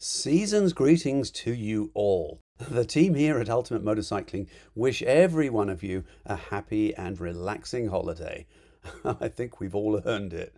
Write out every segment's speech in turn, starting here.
Season's greetings to you all. The team here at Ultimate Motorcycling wish every one of you a happy and relaxing holiday. I think we've all earned it.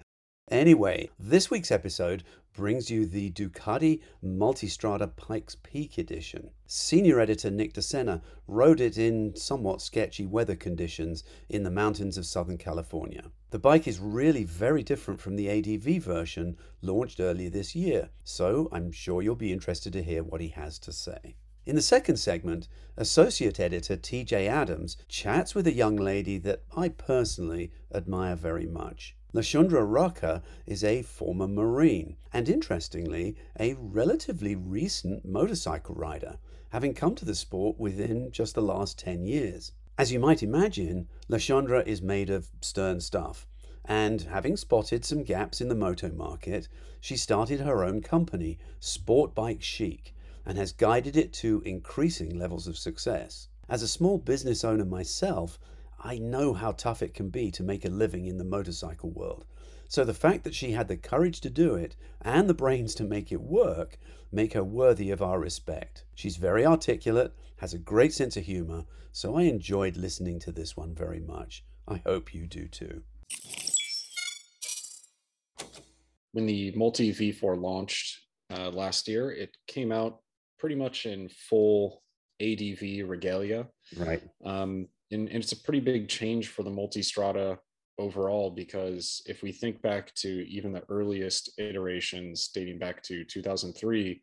Anyway, this week's episode brings you the Ducati Multistrada Pikes Peak edition. Senior editor Nick DeSena rode it in somewhat sketchy weather conditions in the mountains of Southern California. The bike is really very different from the ADV version launched earlier this year, so I'm sure you'll be interested to hear what he has to say. In the second segment, associate editor TJ Adams chats with a young lady that I personally admire very much. Lashundra Raka is a former Marine and, interestingly, a relatively recent motorcycle rider, having come to the sport within just the last 10 years. As you might imagine, Lashandra is made of stern stuff, and having spotted some gaps in the moto market, she started her own company, Sport Bike Chic, and has guided it to increasing levels of success. As a small business owner myself, I know how tough it can be to make a living in the motorcycle world. So the fact that she had the courage to do it and the brains to make it work make her worthy of our respect. She's very articulate, has a great sense of humor, so I enjoyed listening to this one very much. I hope you do too. When the Multi V4 launched uh, last year, it came out pretty much in full ADV regalia. Right. Um, and, and it's a pretty big change for the Multistrada overall because if we think back to even the earliest iterations dating back to 2003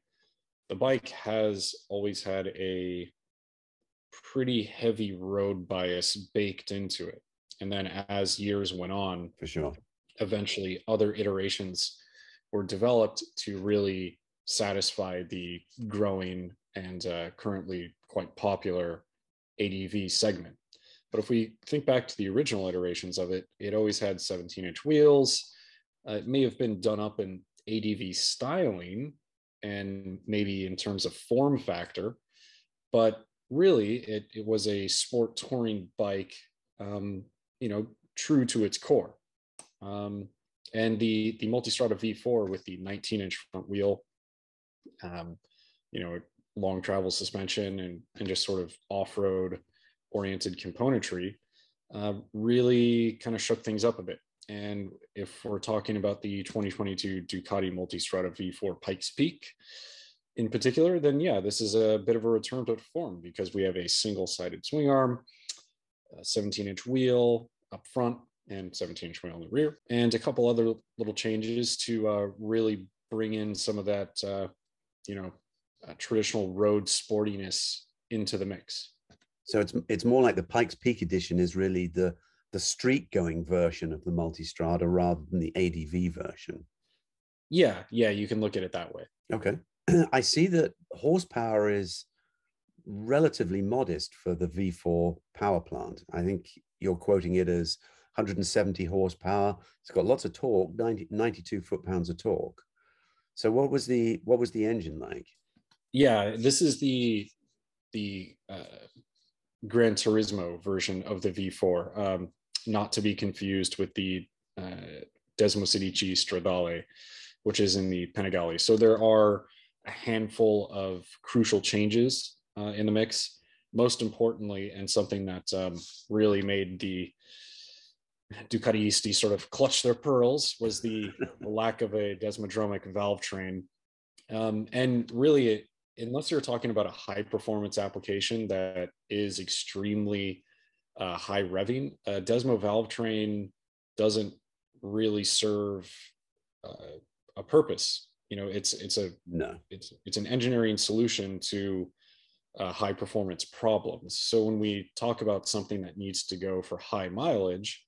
the bike has always had a pretty heavy road bias baked into it. And then as years went on for sure. eventually other iterations were developed to really satisfy the growing and uh, currently quite popular adv segment but if we think back to the original iterations of it, it always had 17 inch wheels. Uh, it may have been done up in ADV styling and maybe in terms of form factor, but really it, it was a sport touring bike, um, you know, true to its core. Um, and the, the Multistrada V4 with the 19 inch front wheel, um, you know, long travel suspension and, and just sort of off road oriented componentry uh, really kind of shook things up a bit. And if we're talking about the 2022 Ducati Multistrada V4 Pikes Peak in particular, then yeah, this is a bit of a return to form because we have a single sided swing arm, 17 inch wheel up front, and 17 inch wheel on the rear, and a couple other little changes to uh, really bring in some of that, uh, you know, uh, traditional road sportiness into the mix. So it's it's more like the Pikes Peak edition is really the the street going version of the Multistrada rather than the ADV version. Yeah, yeah, you can look at it that way. Okay. I see that horsepower is relatively modest for the V4 power plant. I think you're quoting it as 170 horsepower. It's got lots of torque, 90, 92 foot pounds of torque. So what was the what was the engine like? Yeah, this is the the uh, Gran Turismo version of the V4, um, not to be confused with the uh, Desmosedici Stradale, which is in the Panigale. So there are a handful of crucial changes uh, in the mix. Most importantly, and something that um, really made the Ducatisti sort of clutch their pearls was the, the lack of a desmodromic valve train. Um, and really, it, unless you're talking about a high performance application that is extremely uh, high revving, uh, Desmo valve train doesn't really serve uh, a purpose. You know, it's it's a no, it's it's an engineering solution to uh, high performance problems. So when we talk about something that needs to go for high mileage,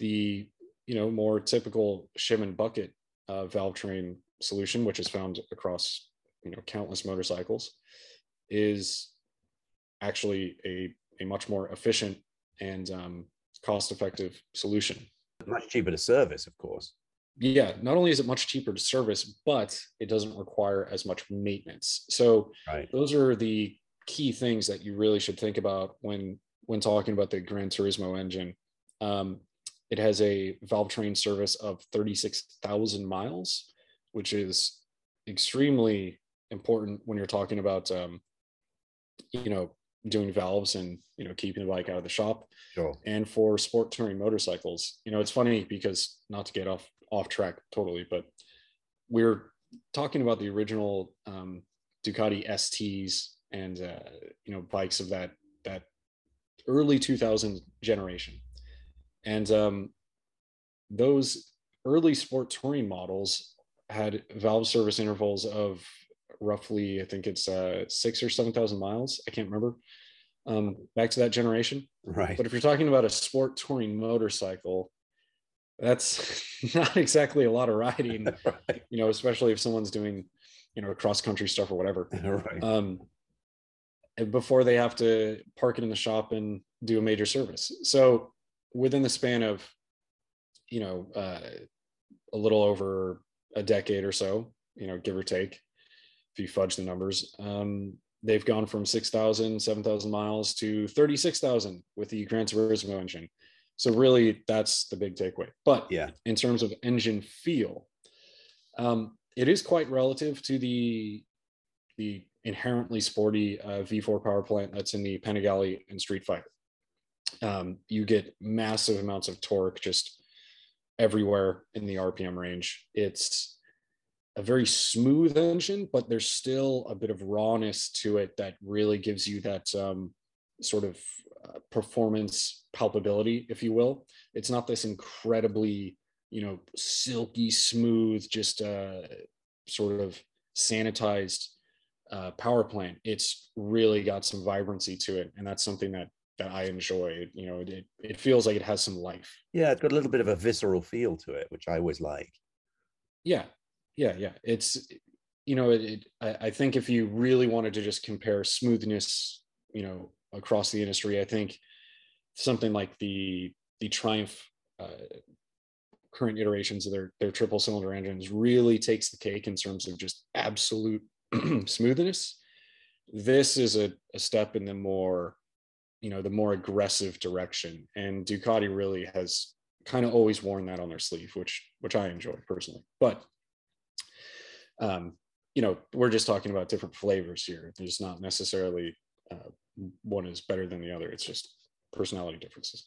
the you know more typical shim and bucket uh, valve train solution, which is found across you know countless motorcycles is actually a, a much more efficient and um, cost effective solution. Much cheaper to service of course. Yeah not only is it much cheaper to service but it doesn't require as much maintenance. So right. those are the key things that you really should think about when when talking about the gran turismo engine. Um, it has a valve train service of 36000 miles which is extremely important when you're talking about um, you know doing valves and you know keeping the bike out of the shop Sure. and for sport touring motorcycles you know it's funny because not to get off off track totally but we're talking about the original um, ducati sts and uh, you know bikes of that that early 2000 generation and um, those early sport touring models had valve service intervals of roughly i think it's uh, six or seven thousand miles i can't remember um, back to that generation Right. but if you're talking about a sport touring motorcycle, that's not exactly a lot of riding, right. you know, especially if someone's doing, you know, cross country stuff or whatever. right. Um, before they have to park it in the shop and do a major service. So within the span of, you know, uh, a little over a decade or so, you know, give or take, if you fudge the numbers, um, they've gone from 6,000, 7,000 miles to 36,000 with the Gran Turismo engine. So really, that's the big takeaway. But yeah. in terms of engine feel, um, it is quite relative to the the inherently sporty uh, V4 power plant that's in the Panigale and Street Fighter. Um, you get massive amounts of torque just everywhere in the RPM range. It's a very smooth engine, but there's still a bit of rawness to it that really gives you that um, sort of uh, performance palpability, if you will. It's not this incredibly, you know, silky smooth, just uh, sort of sanitized uh, power plant. It's really got some vibrancy to it, and that's something that that I enjoy. You know, it it feels like it has some life. Yeah, it's got a little bit of a visceral feel to it, which I always like. Yeah, yeah, yeah. It's you know, it, it I, I think if you really wanted to just compare smoothness, you know, across the industry, I think something like the the Triumph uh, current iterations of their their triple cylinder engines really takes the cake in terms of just absolute smoothness. This is a, a step in the more, you know, the more aggressive direction, and Ducati really has kind of always worn that on their sleeve, which which I enjoy personally. But um, you know, we're just talking about different flavors here. There's not necessarily uh, one is better than the other. It's just personality differences.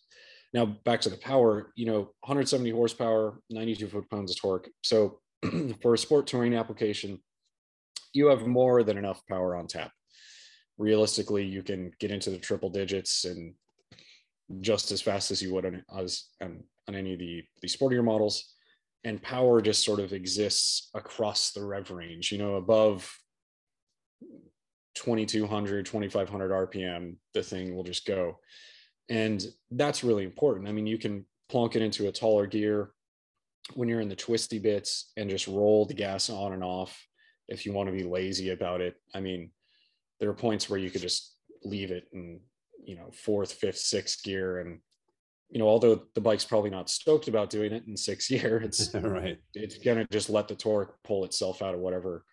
Now back to the power. You know, 170 horsepower, 92 foot pounds of torque. So for a sport touring application, you have more than enough power on tap. Realistically, you can get into the triple digits and just as fast as you would on, um, on any of the, the sportier models. And power just sort of exists across the rev range, you know, above 2200, 2500 RPM, the thing will just go. And that's really important. I mean, you can plunk it into a taller gear when you're in the twisty bits and just roll the gas on and off if you want to be lazy about it. I mean, there are points where you could just leave it in, you know, fourth, fifth, sixth gear. And, you know, although the bike's probably not stoked about doing it in six years, it's right. it's gonna just let the torque pull itself out of whatever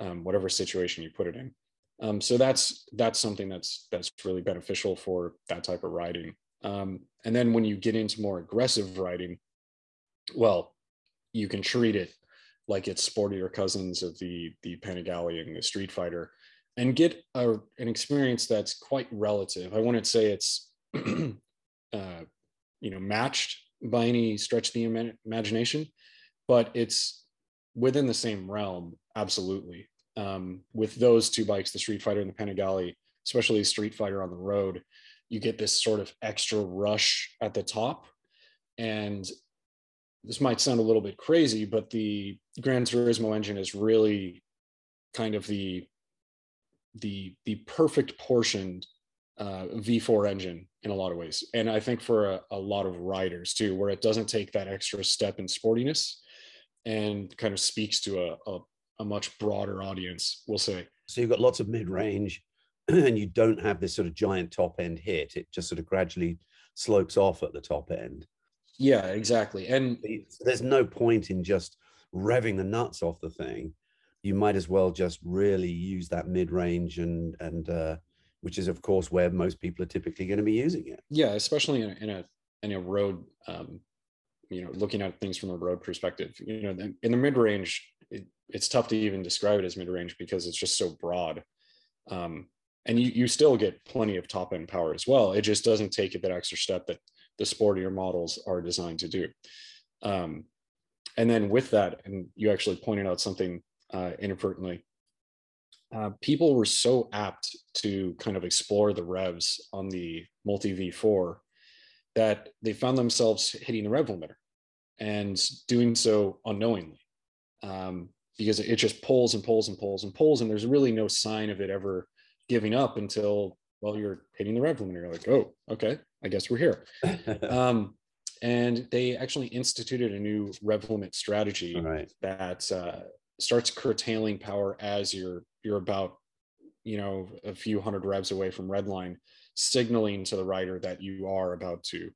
um, whatever situation you put it in. Um, so that's that's something that's that's really beneficial for that type of riding. Um, and then when you get into more aggressive riding, well, you can treat it like it's sportier cousins of the the Panigale and the Street Fighter, and get a, an experience that's quite relative. I wouldn't say it's uh, you know matched by any stretch of the ima- imagination, but it's within the same realm. Absolutely. Um, with those two bikes, the Street Fighter and the Panigale, especially Street Fighter on the road, you get this sort of extra rush at the top. And this might sound a little bit crazy, but the Gran Turismo engine is really kind of the the the perfect portioned uh, V4 engine in a lot of ways, and I think for a, a lot of riders too, where it doesn't take that extra step in sportiness, and kind of speaks to a, a, a much broader audience. We'll say. So you've got lots of mid range, and you don't have this sort of giant top end hit. It just sort of gradually slopes off at the top end. Yeah, exactly. And there's no point in just revving the nuts off the thing. You might as well just really use that mid range and and uh, which is of course where most people are typically going to be using it. Yeah, especially in a in a, in a road, um, you know, looking at things from a road perspective. You know, in the mid range, it's tough to even describe it as mid-range because it's just so broad. Um, and you, you still get plenty of top end power as well. It just doesn't take it that extra step that the sportier models are designed to do. Um, and then with that, and you actually pointed out something uh, inadvertently, uh, people were so apt to kind of explore the revs on the multi V4 that they found themselves hitting the rev limiter and doing so unknowingly um, because it just pulls and pulls and pulls and pulls, and there's really no sign of it ever giving up until well you're hitting the rev limiter. You're like, oh, okay, I guess we're here. um, and they actually instituted a new rev limit strategy right. that uh, starts curtailing power as you're you're about you know a few hundred revs away from redline signaling to the rider that you are about to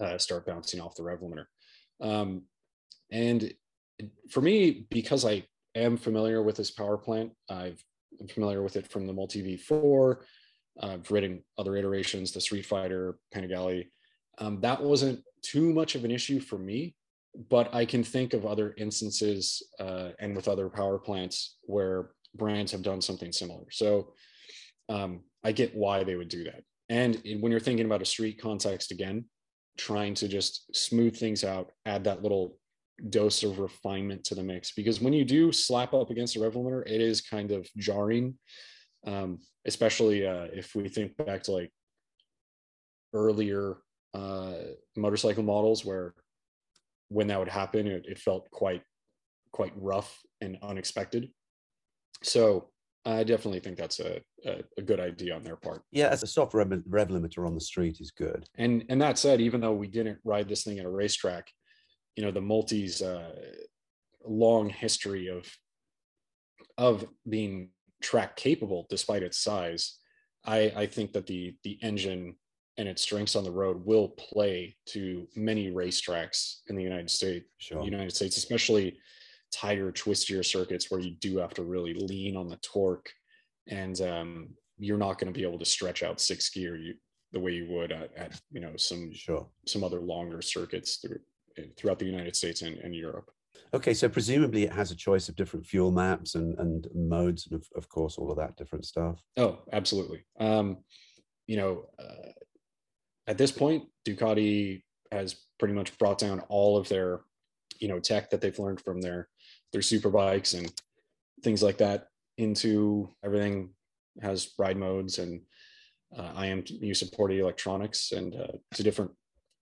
uh, start bouncing off the rev limiter. Um, and for me because i am familiar with this power plant i've I'm familiar with it from the multi v4 i've ridden other iterations the street fighter panigale um, that wasn't too much of an issue for me but I can think of other instances uh, and with other power plants where brands have done something similar. So um, I get why they would do that. And when you're thinking about a street context again, trying to just smooth things out, add that little dose of refinement to the mix. Because when you do slap up against a rev limiter, it is kind of jarring, um, especially uh, if we think back to like earlier uh, motorcycle models where when that would happen, it, it felt quite quite rough and unexpected. So I definitely think that's a, a, a, good idea on their part. Yeah, as a soft rev, rev, limiter on the street is good. And and that said, even though we didn't ride this thing at a racetrack, you know the multis uh, long history of of being track capable despite its size. I I think that the the engine and its strengths on the road will play to many racetracks in the United States. Sure. United States, especially tighter, twistier circuits where you do have to really lean on the torque, and um, you're not going to be able to stretch out six gear you, the way you would at, at you know some sure. some other longer circuits through, throughout the United States and, and Europe. Okay, so presumably it has a choice of different fuel maps and, and modes, and of, of course all of that different stuff. Oh, absolutely. Um, you know, uh, at this point, Ducati has pretty much brought down all of their, you know, tech that they've learned from their their super bikes and things like that into everything has ride modes and uh, IMU supported electronics and uh, to different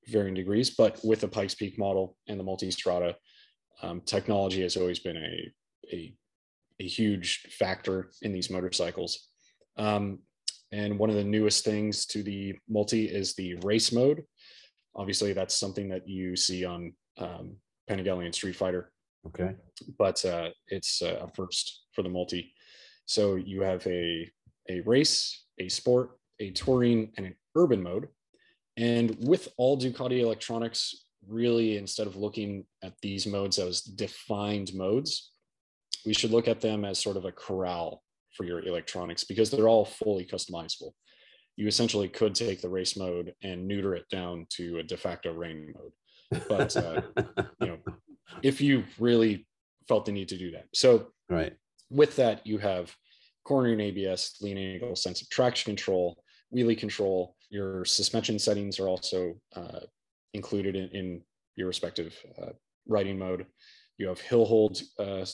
varying degrees. But with the Pikes Peak model and the Multistrada, um, technology has always been a, a, a huge factor in these motorcycles. Um, and one of the newest things to the multi is the race mode. Obviously, that's something that you see on um, Panigale and Street Fighter. Okay. But uh, it's uh, a first for the multi. So you have a, a race, a sport, a touring, and an urban mode. And with all Ducati electronics, really, instead of looking at these modes as defined modes, we should look at them as sort of a corral for your electronics because they're all fully customizable. You essentially could take the race mode and neuter it down to a de facto rain mode. But uh, you know, if you really felt the need to do that. So right. with that, you have cornering ABS, lean angle, sense of traction control, wheelie control. Your suspension settings are also uh, included in, in, your respective uh, riding mode. You have hill hold uh,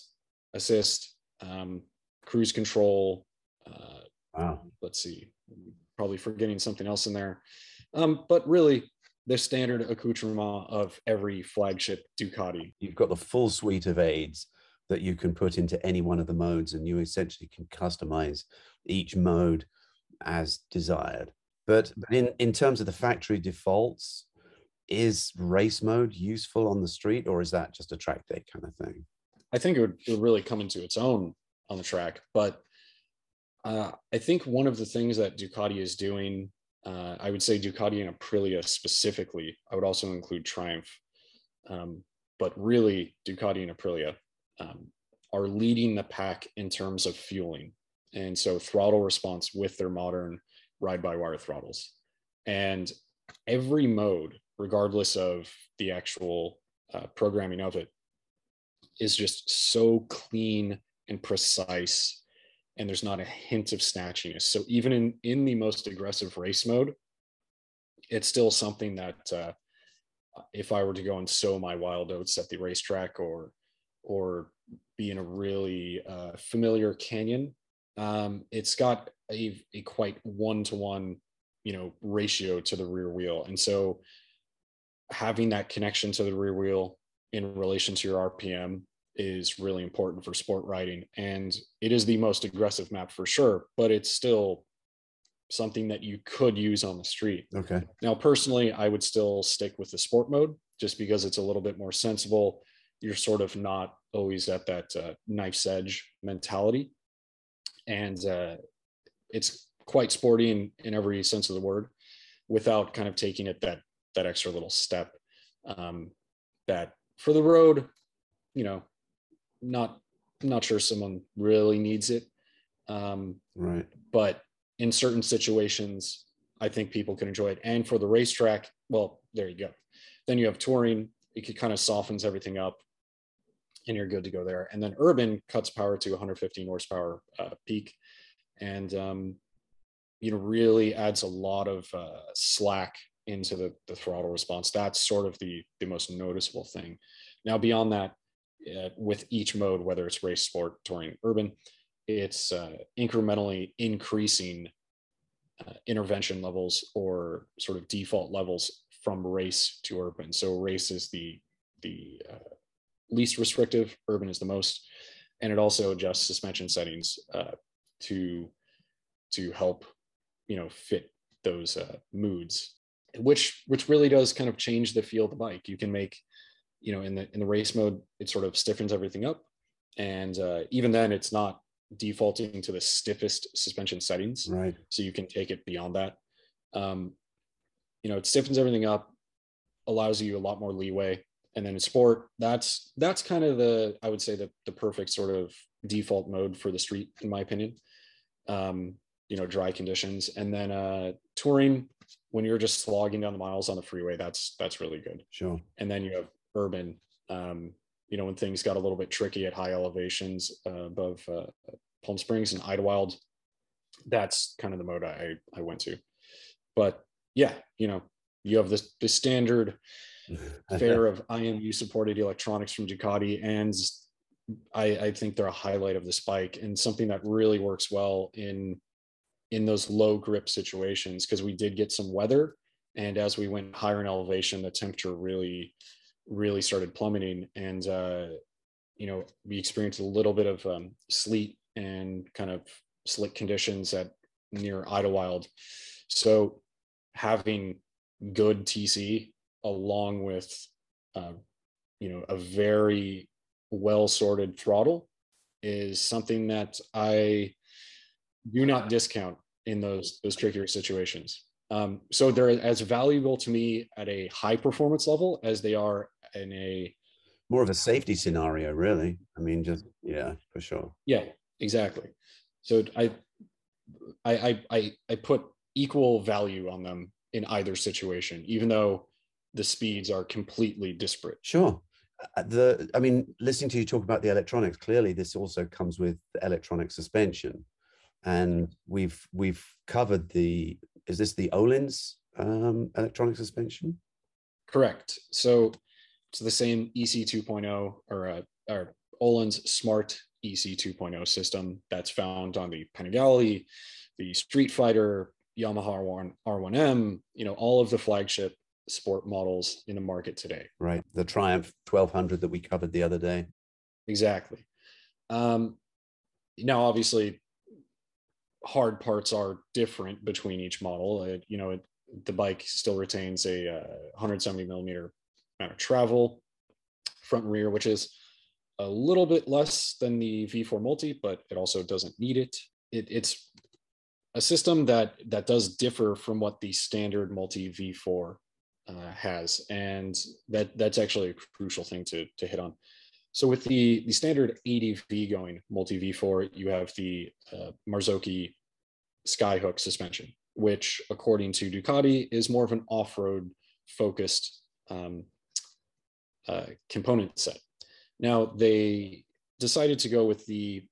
assist, um, cruise control. Uh, wow. Let's see, probably forgetting something else in there. Um, but really, the standard accoutrement of every flagship Ducati. You've got the full suite of aids that you can put into any one of the modes, and you essentially can customize each mode as desired. But in, in terms of the factory defaults, is race mode useful on the street, or is that just a track day kind of thing? I think it would, it would really come into its own on the track. But uh, I think one of the things that Ducati is doing, uh, I would say Ducati and Aprilia specifically, I would also include Triumph, um, but really Ducati and Aprilia um, are leading the pack in terms of fueling. And so throttle response with their modern ride by wire throttles. And every mode, regardless of the actual uh, programming of it, is just so clean and precise and there's not a hint of snatchiness. So even in in the most aggressive race mode it's still something that uh, if i were to go and sow my wild oats at the racetrack or or be in a really uh, familiar canyon um, it's got a, a quite one-to-one you know ratio to the rear wheel. And so having that connection to the rear wheel in relation to your rpm is really important for sport riding and it is the most aggressive map for sure but it's still something that you could use on the street Okay. now personally i would still stick with the sport mode just because it's a little bit more sensible you're sort of not always at that uh, knife's edge mentality and uh, it's quite sporty in, in every sense of the word without kind of taking it that that extra little step um, that for the road you know not not sure someone really needs it. Um, Right. but in certain situations i think people can enjoy it. And for the racetrack well there you go. Then you have touring. It kind of softens everything up and you're good to go there. And then urban cuts power to 115 horsepower uh, peak. And um, you know really adds a lot of uh, slack into the, the throttle response. That's sort of the the most noticeable thing. Now beyond that uh, with each mode whether it's race sport touring urban it's uh, incrementally increasing uh, intervention levels or sort of default levels from race to urban. So race is the the uh, least restrictive urban is the most and it also adjusts suspension settings uh, to to help you know fit those uh, moods which which really does kind of change the feel of the bike. You can make you know in the in the race mode it sort of stiffens everything up. And uh, even then it's not defaulting to the stiffest suspension settings. Right. so you can take it beyond that. Um, you know it stiffens everything up allows you a lot more leeway. And then in sport that's that's kind of the i would say the, the perfect sort of default mode for the street in my opinion. Um, you know dry conditions. And then uh touring when you're just slogging down the miles on the freeway that's that's really good. Sure. and then you have urban um, you know when things got a little bit tricky at high elevations uh, above uh, palm springs and Idyllwild that's kind of the mode i i went to. But yeah you know you have this the standard fare of imu supported electronics from ducati and I, I think they're a highlight of this bike and something that really works well in in those low grip situations because we did get some weather and as we went higher in elevation the temperature really really started plummeting and uh, you know we experienced a little bit of um, sleet and kind of slick conditions at near Idyllwild so having good tc along with uh, you know a very well sorted throttle is something that I do not discount in those those trickier situations. Um, so they're as valuable to me at a high performance level as they are in a More of a safety scenario, really. I mean, just yeah, for sure. yeah exactly. So I I I I, I put equal value on them in either situation, even though the speeds are completely disparate. Sure. Uh, The I mean, listening to you talk about the electronics, clearly this also comes with electronic suspension, and we've we've covered the. Is this the Öhlins um, electronic suspension? Correct. So it's the same EC 2.0 or uh, or Öhlins Smart EC 2.0 system that's found on the Panigale, the Street Fighter, Yamaha R1, R1M, you know, all of the flagship sport models in the market today. Right, the Triumph 1200 that we covered the other day. Exactly. Um, now, obviously, hard parts are different between each model. It, you know, it, the bike still retains a uh, 170 millimeter amount of travel, front and rear, which is a little bit less than the V4 Multi, but it also doesn't need it. it it's a system that that does differ from what the standard Multi V4 uh, has, and that that's actually a crucial thing to to hit on. So with the the standard ADV going multi V4, you have the uh, Marzocchi Skyhook suspension, which according to Ducati is more of an off-road focused um, uh, component set. Now they decided to go with the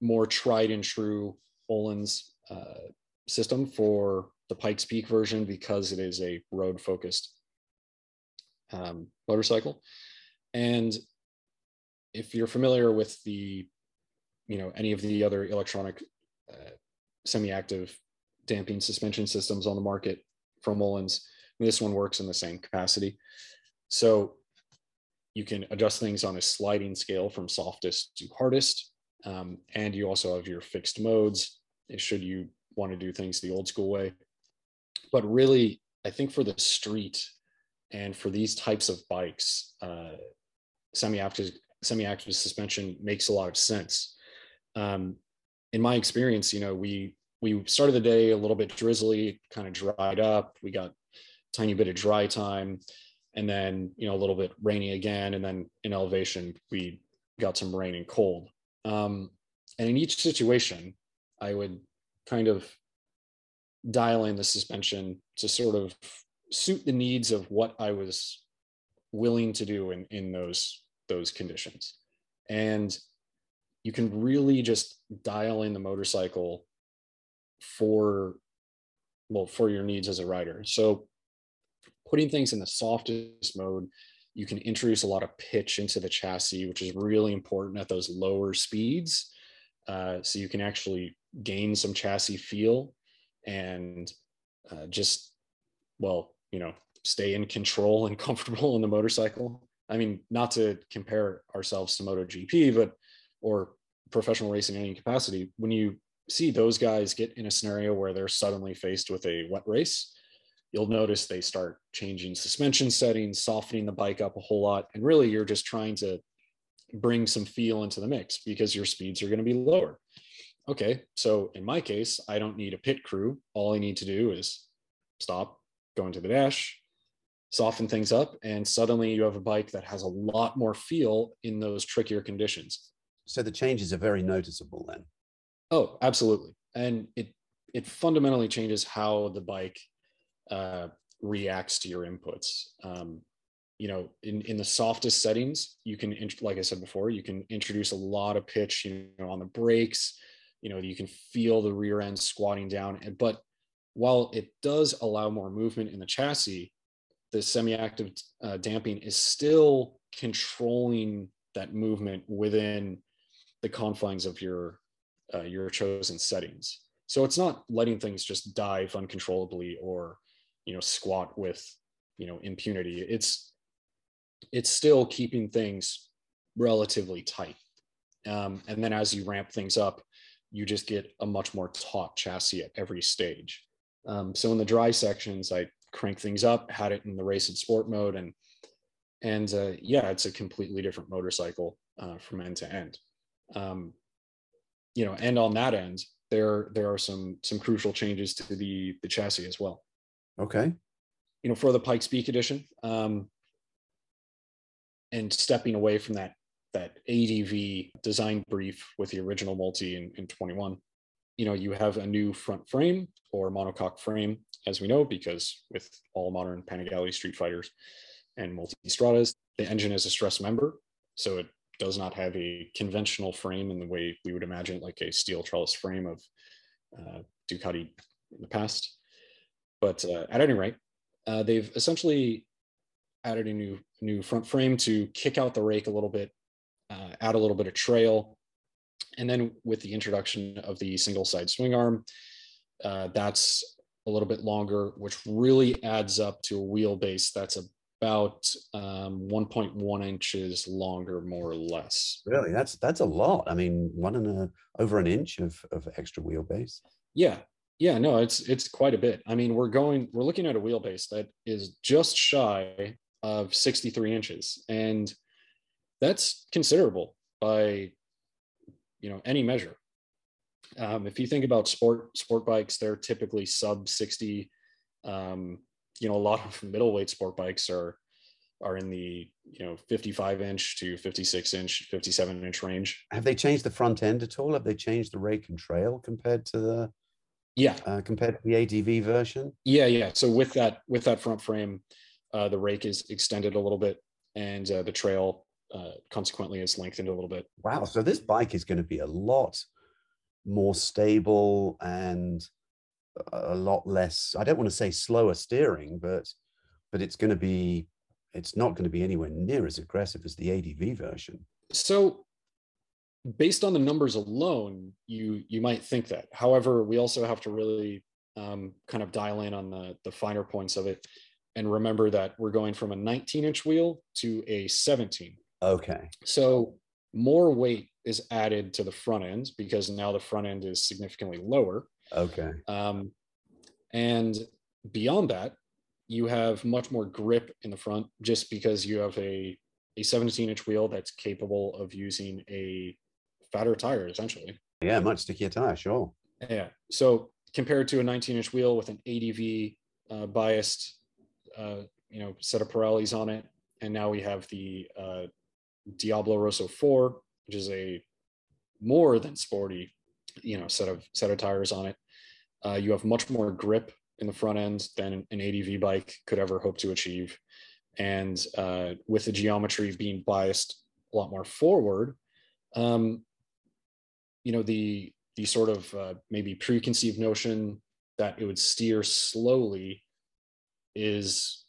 more tried and true Öhlins uh, system for the Pikes Peak version because it is a road focused um, motorcycle. And if you're familiar with the, you know, any of the other electronic uh, semi-active damping suspension systems on the market from Öhlins, this one works in the same capacity. So you can adjust things on a sliding scale from softest to hardest. Um, and you also have your fixed modes should you want to do things the old school way. But really, I think for the street and for these types of bikes, uh, semi-active semi-active suspension makes a lot of sense. Um, in my experience, you know, we we started the day a little bit drizzly, kind of dried up. We got tiny bit of dry time, and then you know a little bit rainy again, and then in elevation we got some rain and cold. Um, and in each situation, I would kind of dial in the suspension to sort of suit the needs of what I was willing to do in, in those those conditions. And you can really just dial in the motorcycle for well for your needs as a rider. So putting things in the softest mode, you can introduce a lot of pitch into the chassis, which is really important at those lower speeds. Uh, so you can actually gain some chassis feel and uh, just well you know stay in control and comfortable on the motorcycle i mean not to compare ourselves to MotoGP but or professional racing in any capacity when you see those guys get in a scenario where they're suddenly faced with a wet race you'll notice they start changing suspension settings softening the bike up a whole lot and really you're just trying to bring some feel into the mix because your speeds are going to be lower okay, so in my case, I don't need a pit crew. All I need to do is stop, go into the dash, soften things up, and suddenly you have a bike that has a lot more feel in those trickier conditions. So the changes are very noticeable then. Oh, absolutely, and it it fundamentally changes how the bike uh, reacts to your inputs. Um, you know, in in the softest settings, you can, like I said before, you can introduce a lot of pitch. You know, on the brakes, you know you can feel the rear end squatting down And, but while it does allow more movement in the chassis the semi-active uh, damping is still controlling that movement within the confines of your uh, your chosen settings so it's not letting things just dive uncontrollably or you know squat with you know impunity it's it's still keeping things relatively tight um, and then as you ramp things up you just get a much more taut chassis at every stage. Um, so in the dry sections, I crank things up, had it in the race and sport mode, and and uh, yeah, it's a completely different motorcycle uh, from end to end. Um, you know, and on that end, there there are some some crucial changes to the the chassis as well. Okay. You know, for the Pikes Peak edition, um, and stepping away from that that ADV design brief with the original multi in, in 21. You know, you have a new front frame or monocoque frame, as we know, because with all modern Panigale Street Fighters and multi-stradas, the engine is a stress member. So it does not have a conventional frame in the way we would imagine like a steel trellis frame of uh, Ducati in the past. But uh, at any rate, uh, they've essentially added a new new front frame to kick out the rake a little bit uh, add a little bit of trail. And then with the introduction of the single side swing arm, uh, that's a little bit longer, which really adds up to a wheelbase that's about um, 1.1 inches longer, more or less. Really, that's that's a lot. I mean, one and a over an inch of of extra wheelbase. Yeah, yeah, no, it's it's quite a bit. I mean, we're going, we're looking at a wheelbase that is just shy of 63 inches, and that's considerable by you know any measure. Um, if you think about sport sport bikes, they're typically sub 60. Um, you know, a lot of middleweight sport bikes are are in the you know 55 inch to 56 inch 57 inch range have they changed the front end at all have they changed the rake and trail compared to the yeah uh, compared to the adv version yeah yeah so with that with that front frame uh, the rake is extended a little bit and uh, the trail uh, consequently is lengthened a little bit. Wow. So this bike is going to be a lot more stable and a lot less, I don't want to say slower steering, but but it's going to be it's not going to be anywhere near as aggressive as the ADV version. So based on the numbers alone, you you might think that. However, we also have to really um, kind of dial in on the the finer points of it, and remember that we're going from a 19 inch wheel to a 17. Okay. So more weight is added to the front end because now the front end is significantly lower. Okay. Um, and beyond that, you have much more grip in the front just because you have a a 17 inch wheel that's capable of using a fatter tire essentially. Yeah, much stickier tire, sure. Yeah. So compared to a 19 inch wheel with an ADV uh, biased, uh, you know, set of Pirellis on it, and now we have the uh, Diablo Rosso 4, which is a more than sporty, you know, set of set of tires on it. Uh, you have much more grip in the front end than an ADV bike could ever hope to achieve. And uh, with the geometry being biased a lot more forward, um, you know, the the sort of uh, maybe preconceived notion that it would steer slowly is,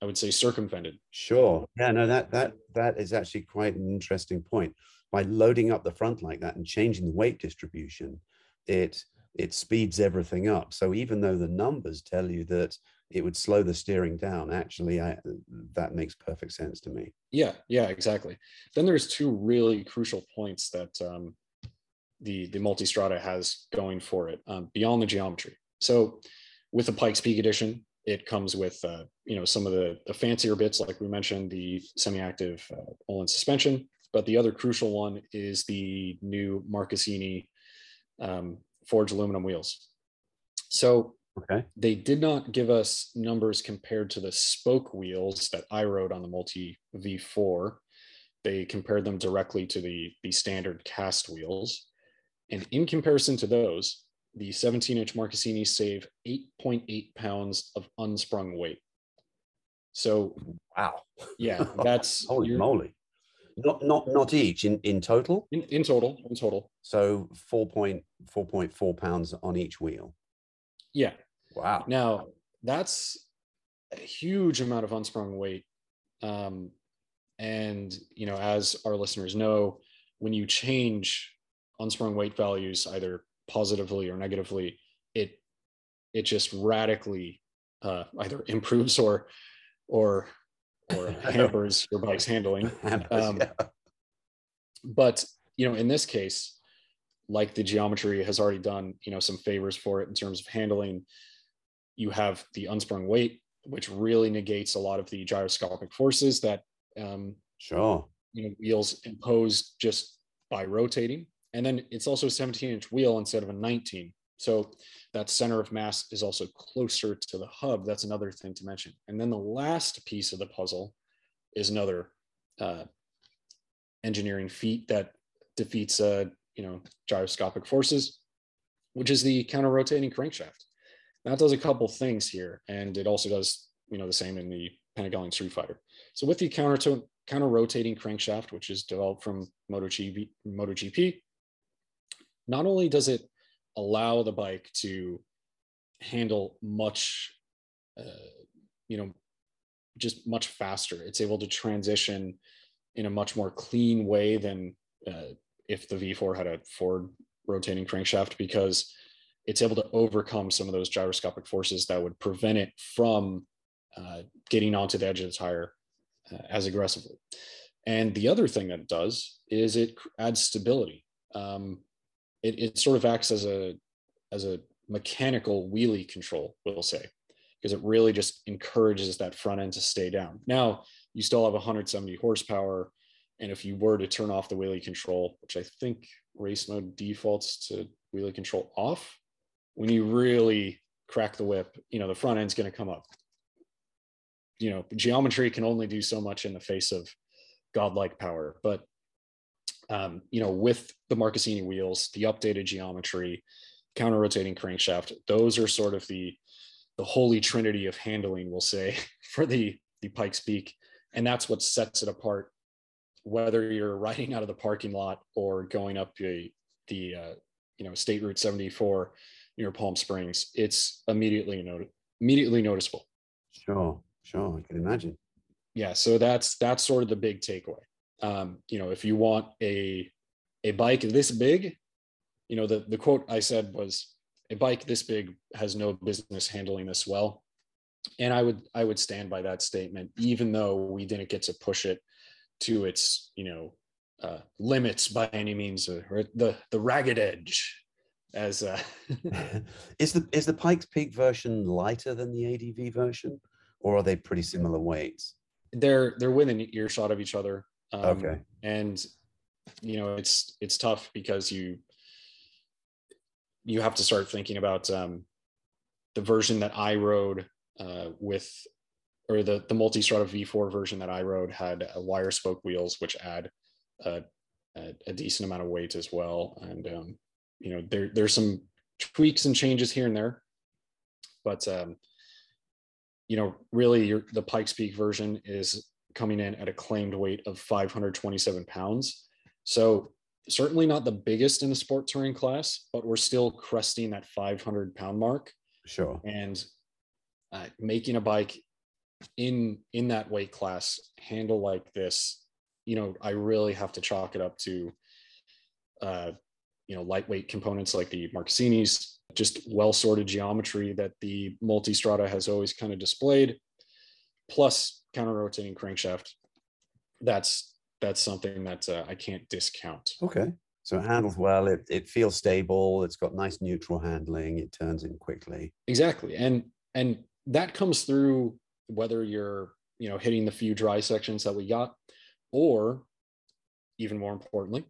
I would say, circumvented. Sure. Yeah. No, that that that is actually quite an interesting point. By loading up the front like that and changing the weight distribution, it it speeds everything up. So even though the numbers tell you that it would slow the steering down, actually, I, that makes perfect sense to me. Yeah, yeah, exactly. Then there's two really crucial points that um, the the Multistrada has going for it um, beyond the geometry. So with the Pikes Peak edition, it comes with uh, you know some of the, the fancier bits, like we mentioned, the semi-active uh, Öhlins suspension. But the other crucial one is the new Marchesini um, forged aluminum wheels. So okay. they did not give us numbers compared to the spoke wheels that I rode on the Multi V4. They compared them directly to the, the standard cast wheels. And in comparison to those, the 17 inch Marchesini save 8.8 pounds of unsprung weight. So, wow. Yeah, that's holy moly. Not not not each in in total. In, in total, in total. So four point four point four pounds on each wheel. Yeah. Wow. Now that's a huge amount of unsprung weight. Um, and you know, as our listeners know, when you change unsprung weight values either positively or negatively, it it just radically uh, either improves or or or hampers your bike's handling. Um. But you know, in this case, like the geometry has already done, you know, some favors for it in terms of handling. You have the unsprung weight, which really negates a lot of the gyroscopic forces that um, sure you know wheels impose just by rotating. And then it's also a 17 inch wheel instead of a 19. So that center of mass is also closer to the hub. That's another thing to mention. And then the last piece of the puzzle is another uh, engineering feat that defeats, uh, you know, gyroscopic forces, which is the counter-rotating crankshaft. That does a couple things here, and it also does, you know, the same in the Panigale Street Fighter. So with the counter counter-rotating crankshaft, which is developed from MotoGP, MotoGP, not only does it allow the bike to handle much uh, you know just much faster it's able to transition in a much more clean way than uh, if the v4 had a forward rotating crankshaft because it's able to overcome some of those gyroscopic forces that would prevent it from uh, getting onto the edge of the tire uh, as aggressively. And the other thing that it does is it adds stability. Um, it, it sort of acts as a as a mechanical wheelie control, we'll say, because it really just encourages that front end to stay down. Now you still have 170 horsepower, and if you were to turn off the wheelie control, which I think race mode defaults to wheelie control off, when you really crack the whip, you know the front end's going to come up. You know, geometry can only do so much in the face of godlike power, but um, you know, with the Marchesini wheels, the updated geometry, counter rotating crankshaft, those are sort of the the holy trinity of handling, we'll say, for the the Pikes Peak, and that's what sets it apart whether you're riding out of the parking lot or going up the the uh, you know State Route 74 near Palm Springs, it's immediately not- immediately noticeable. Sure, sure, I can imagine. Yeah, so that's that's sort of the big takeaway. Um, you know, if you want a a bike this big, you know, the the quote I said was a bike this big has no business handling this well. And I would I would stand by that statement, even though we didn't get to push it to its, you know, uh, limits by any means, or the the ragged edge, as uh, is the is the Pikes Peak version lighter than the ADV version, or are they pretty similar weights? they're they're within earshot of each other. Um, Okay. and you know it's it's tough because you you have to start thinking about um, the version that I rode uh, with, or the the Multistrada V4 version that I rode had a wire spoke wheels, which add a, a, a decent amount of weight as well. And um, you know there there's some tweaks and changes here and there, but um, you know really your the Pikes Peak version is coming in at a claimed weight of 527 pounds. So certainly not the biggest in the sport touring class, but we're still cresting that 500 pound mark Sure. and uh, making a bike in in that weight class handle like this you know i really have to chalk it up to uh you know lightweight components like the Marchesinis just well sorted geometry that the multistrada has always kind of displayed plus counter rotating crankshaft that's that's something that uh, i can't discount Okay. So it handles well. It it feels stable. It's got nice neutral handling. It turns in quickly. exactly and and that comes through whether you're you know hitting the few dry sections that we got or even more importantly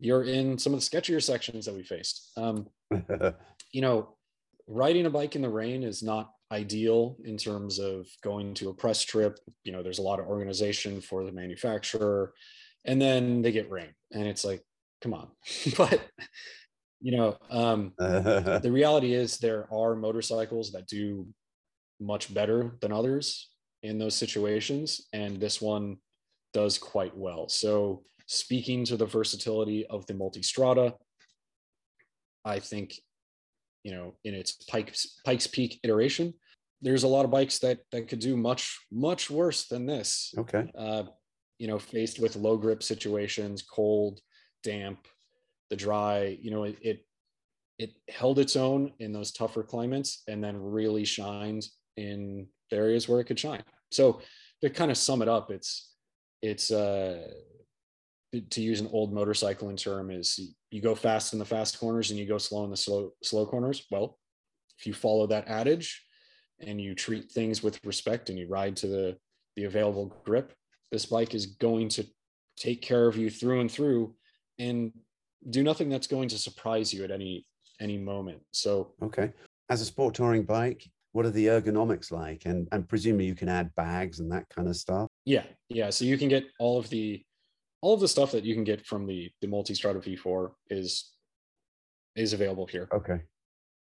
you're in some of the sketchier sections that we faced um, you know riding a bike in the rain is not ideal in terms of going to a press trip. You know there's a lot of organization for the manufacturer and then they get rain and it's like come on. But you know um, the reality is there are motorcycles that do much better than others in those situations and this one does quite well. So speaking to the versatility of the multistrada i think you know in its pikes pikes peak iteration there's a lot of bikes that that could do much much worse than this okay. uh, you know, faced with low grip situations, cold, damp, the dry, you know, it, it it held its own in those tougher climates and then really shined in the areas where it could shine. So to kind of sum it up, it's it's uh to use an old motorcycling term is you go fast in the fast corners and you go slow in the slow slow corners. Well, if you follow that adage and you treat things with respect and you ride to the the available grip, this bike is going to take care of you through and through and do nothing that's going to surprise you at any any moment so Okay. As a sport touring bike, what are the ergonomics like? And and presumably you can add bags and that kind of stuff. yeah yeah so you can get all of the all of the stuff that you can get from the the multistrada v4 is is available here Okay.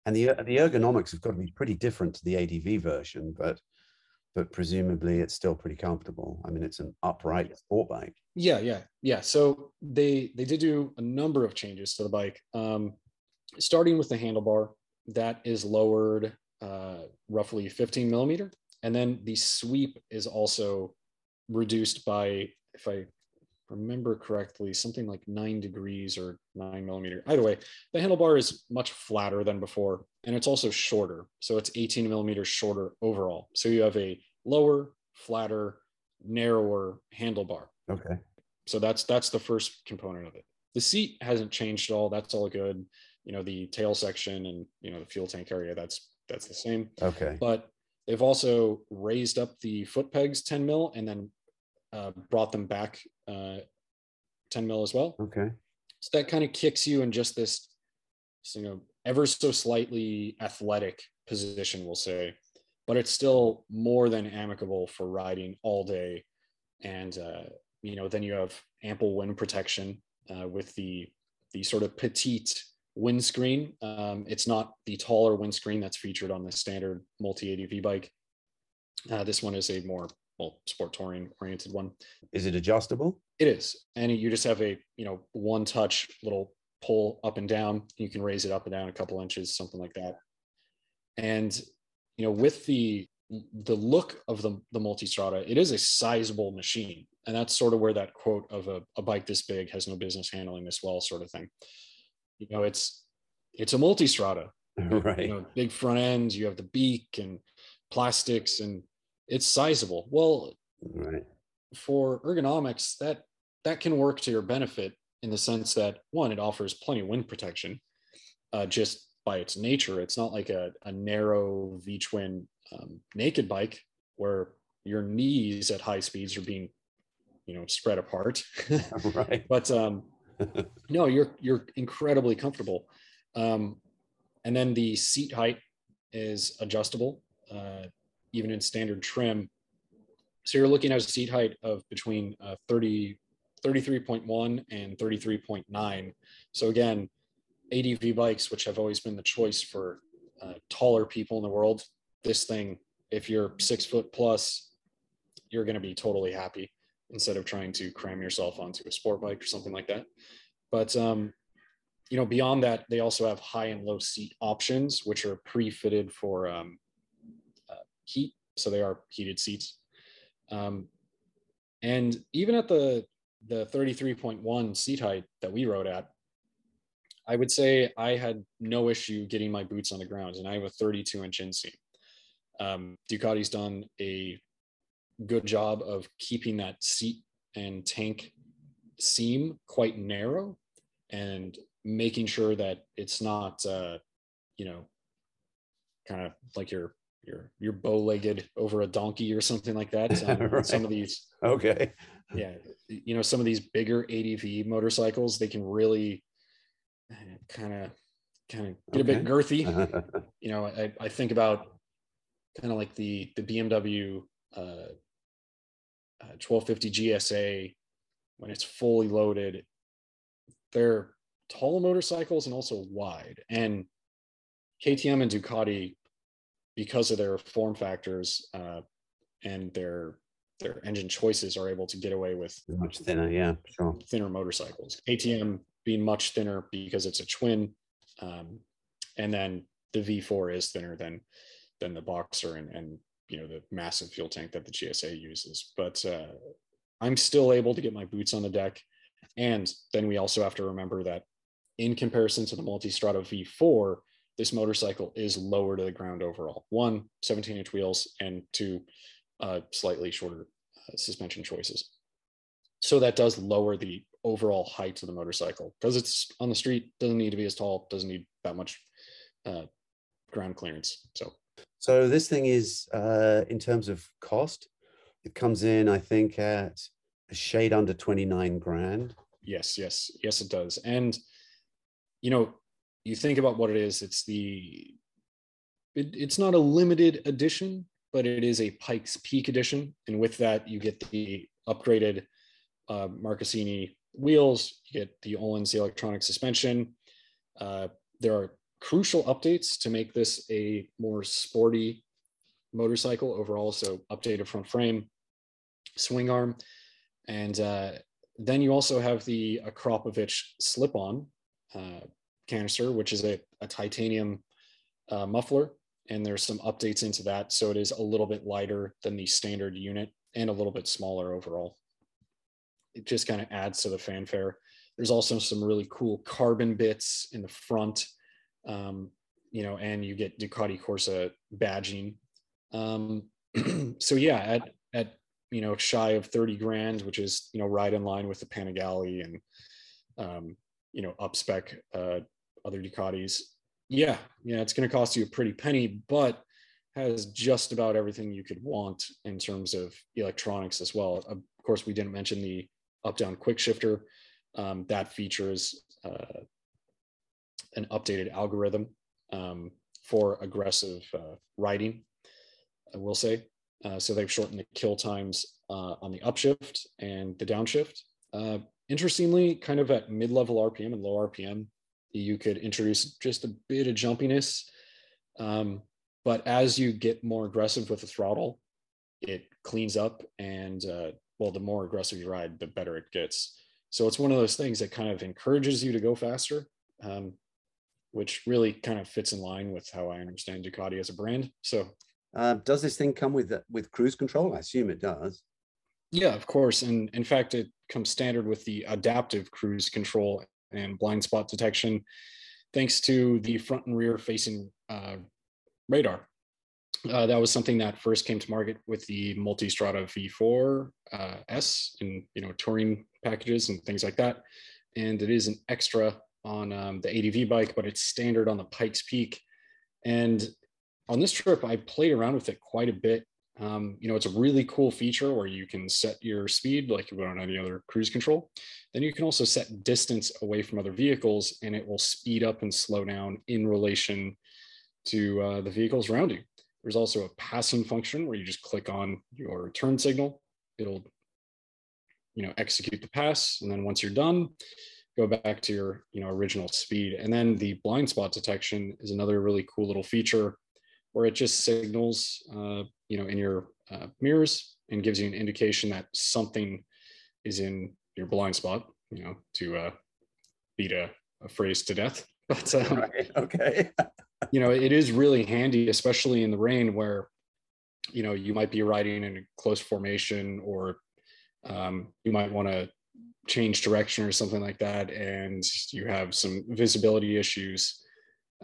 And the the ergonomics have got to be pretty different to the ADV version, but but presumably it's still pretty comfortable. I mean, it's an upright sport bike. yeah yeah yeah so they they did do a number of changes to the bike um starting with the handlebar that is lowered uh roughly 15 millimeter and then the sweep is also reduced by if i remember correctly something like nine degrees or nine millimeter. Either way the handlebar is much flatter than before and it's also shorter. So it's 18 millimeters shorter overall. So you have a lower flatter narrower handlebar. Okay. so that's that's the first component of it. The seat hasn't changed at all. That's all good. You know the tail section and you know the fuel tank area that's that's the same. Okay. but they've also raised up the foot pegs 10 mil and then uh, brought them back uh, 10 mil as well. Okay. so that kind of kicks you in just this you know ever so slightly athletic position we'll say but it's still more than amicable for riding all day. And uh, you know then you have ample wind protection uh, with the the sort of petite windscreen um, it's not the taller windscreen that's featured on the standard multi adv bike. Uh, this one is a more well, sport touring oriented one. Is it adjustable? It is, and you just have a you know one touch little pull up and down. You can raise it up and down a couple inches, something like that. And you know, with the the look of the the multistrada, it is a sizable machine, and that's sort of where that quote of a, a bike this big has no business handling this well, sort of thing. You know, it's it's a multistrada, right? You know, big front ends. You have the beak and plastics, and it's sizable. Well, right. For ergonomics, that that can work to your benefit in the sense that one, it offers plenty of wind protection, uh, just by its nature. It's not like a, a narrow V twin um, naked bike where your knees at high speeds are being you know spread apart right but um no you're you're incredibly comfortable um and then the seat height is adjustable uh even in standard trim so you're looking at a seat height of between uh, 30 33.1 and 33.9 so again adv bikes which have always been the choice for uh, taller people in the world this thing, if you're six foot plus, you're going to be totally happy instead of trying to cram yourself onto a sport bike or something like that. But um, you know, beyond that, they also have high and low seat options, which are pre-fitted for um, heat, so they are heated seats. Um, and even at the the 33.1 seat height that we rode at, I would say I had no issue getting my boots on the ground, and I have a 32 inch inseam um, Ducati's done a good job of keeping that seat and tank seam quite narrow and making sure that it's not uh, you know kind of like you're you're you're bow-legged over a donkey or something like that um, right. some of these okay yeah you know some of these bigger adv motorcycles they can really kind of kind of get okay. a bit girthy you know I, I think about kind of like the the BMW uh, uh, 1250 GSA when it's fully loaded. They're tall motorcycles and also wide. And KTM and Ducati, because of their form factors uh, and their their engine choices, are able to get away with much thinner, yeah, sure, thinner motorcycles. KTM being much thinner because it's a twin, um, and then the V4 is thinner than than the boxer and, and you know the massive fuel tank that the GSA uses. But uh, I'm still able to get my boots on the deck. And then we also have to remember that in comparison to the Multistrada V4, this motorcycle is lower to the ground overall. One, 17 inch wheels, and two, uh, slightly shorter uh, suspension choices. So that does lower the overall height of the motorcycle because it's on the street, doesn't need to be as tall, doesn't need that much uh, ground clearance. So so this thing is, uh, in terms of cost, it comes in, I think, at a shade under 29 grand. Yes, yes, yes, it does. And, you know, you think about what it is, it's the, it, it's not a limited edition, but it is a Pikes Peak edition. And with that, you get the upgraded uh, Marchesini wheels, you get the the electronic suspension. Uh, there are crucial updates to make this a more sporty motorcycle overall. So updated front frame, swing arm, and uh, then you also have the Akrapovic slip-on uh, canister, which is a, a titanium uh, muffler. And there's some updates into that. So it is a little bit lighter than the standard unit and a little bit smaller overall. It just kind of adds to the fanfare. There's also some really cool carbon bits in the front um, you know, and you get Ducati Corsa badging. Um, so yeah, at at you know shy of thirty grand, which is you know right in line with the Panigale and um, you know up spec uh, other Ducatis. Yeah, yeah, it's going to cost you a pretty penny, but has just about everything you could want in terms of electronics as well. Of course, we didn't mention the up-down quick shifter. Um, that features uh, an updated algorithm um, for aggressive uh, riding, I will say. Uh, so they've shortened the kill times uh, on the upshift and the downshift. Uh, interestingly, kind of at mid-level RPM and low RPM, you could introduce just a bit of jumpiness. Um, but as you get more aggressive with the throttle, it cleans up and uh, well the more aggressive you ride the better it gets. So it's one of those things that kind of encourages you to go faster um, which really kind of fits in line with how i understand ducati as a brand. So uh, does this thing come with with cruise control? I assume it does. Yeah of course. And in fact it comes standard with the adaptive cruise control and blind spot detection thanks to the front and rear facing uh, radar uh, that was something that first came to market with the Multistrada V4 uh, S in you know touring packages and things like that. And it is an extra on um, the ADV bike, but it's standard on the Pikes Peak. And on this trip, I played around with it quite a bit. Um, you know, it's a really cool feature where you can set your speed like you would on any other cruise control. Then you can also set distance away from other vehicles, and it will speed up and slow down in relation to uh, the vehicles around you. There's also a passing function where you just click on your turn signal. It'll, you know, execute the pass. And then once you're done, go back to your, you know, original speed. And then the blind spot detection is another really cool little feature where it just signals, uh, you know, in your uh, mirrors and gives you an indication that something is in your blind spot, you know, to uh, beat a, a phrase to death. But um, right. okay. you know, it is really handy, especially in the rain where, you know, you might be riding in a close formation or um, you might want to change direction or something like that. And you have some visibility issues,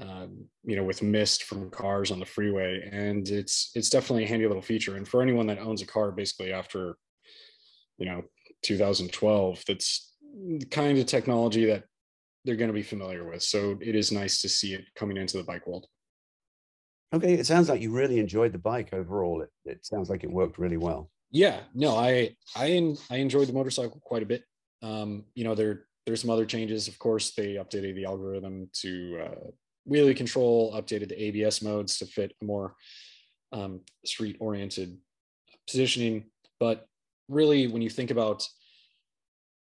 um, you know, with mist from cars on the freeway. And it's, it's definitely a handy little feature. And for anyone that owns a car, basically after, you know, 2012, that's the kind of technology that they're going to be familiar with. So it is nice to see it coming into the bike world. Okay, it sounds like you really enjoyed the bike overall. It, it sounds like it worked really well. Yeah, no, I I I enjoyed the motorcycle quite a bit. Um, you know, there there's some other changes. Of course, they updated the algorithm to uh, wheelie control, updated the ABS modes to fit a more um, street oriented positioning. But really, when you think about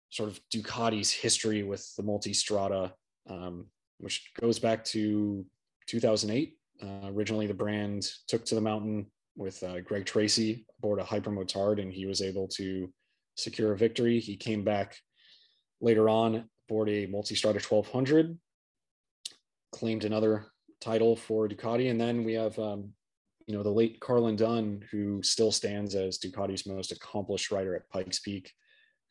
sort of Ducati's history with the Multistrada, um, which goes back to 2008. Uh, originally, the brand took to the mountain with uh, Greg Tracy aboard a Hypermotard, and he was able to secure a victory. He came back later on aboard a Multistrada 1200, claimed another title for Ducati, and then we have um, you know the late Carlin Dunne, who still stands as Ducati's most accomplished rider at Pikes Peak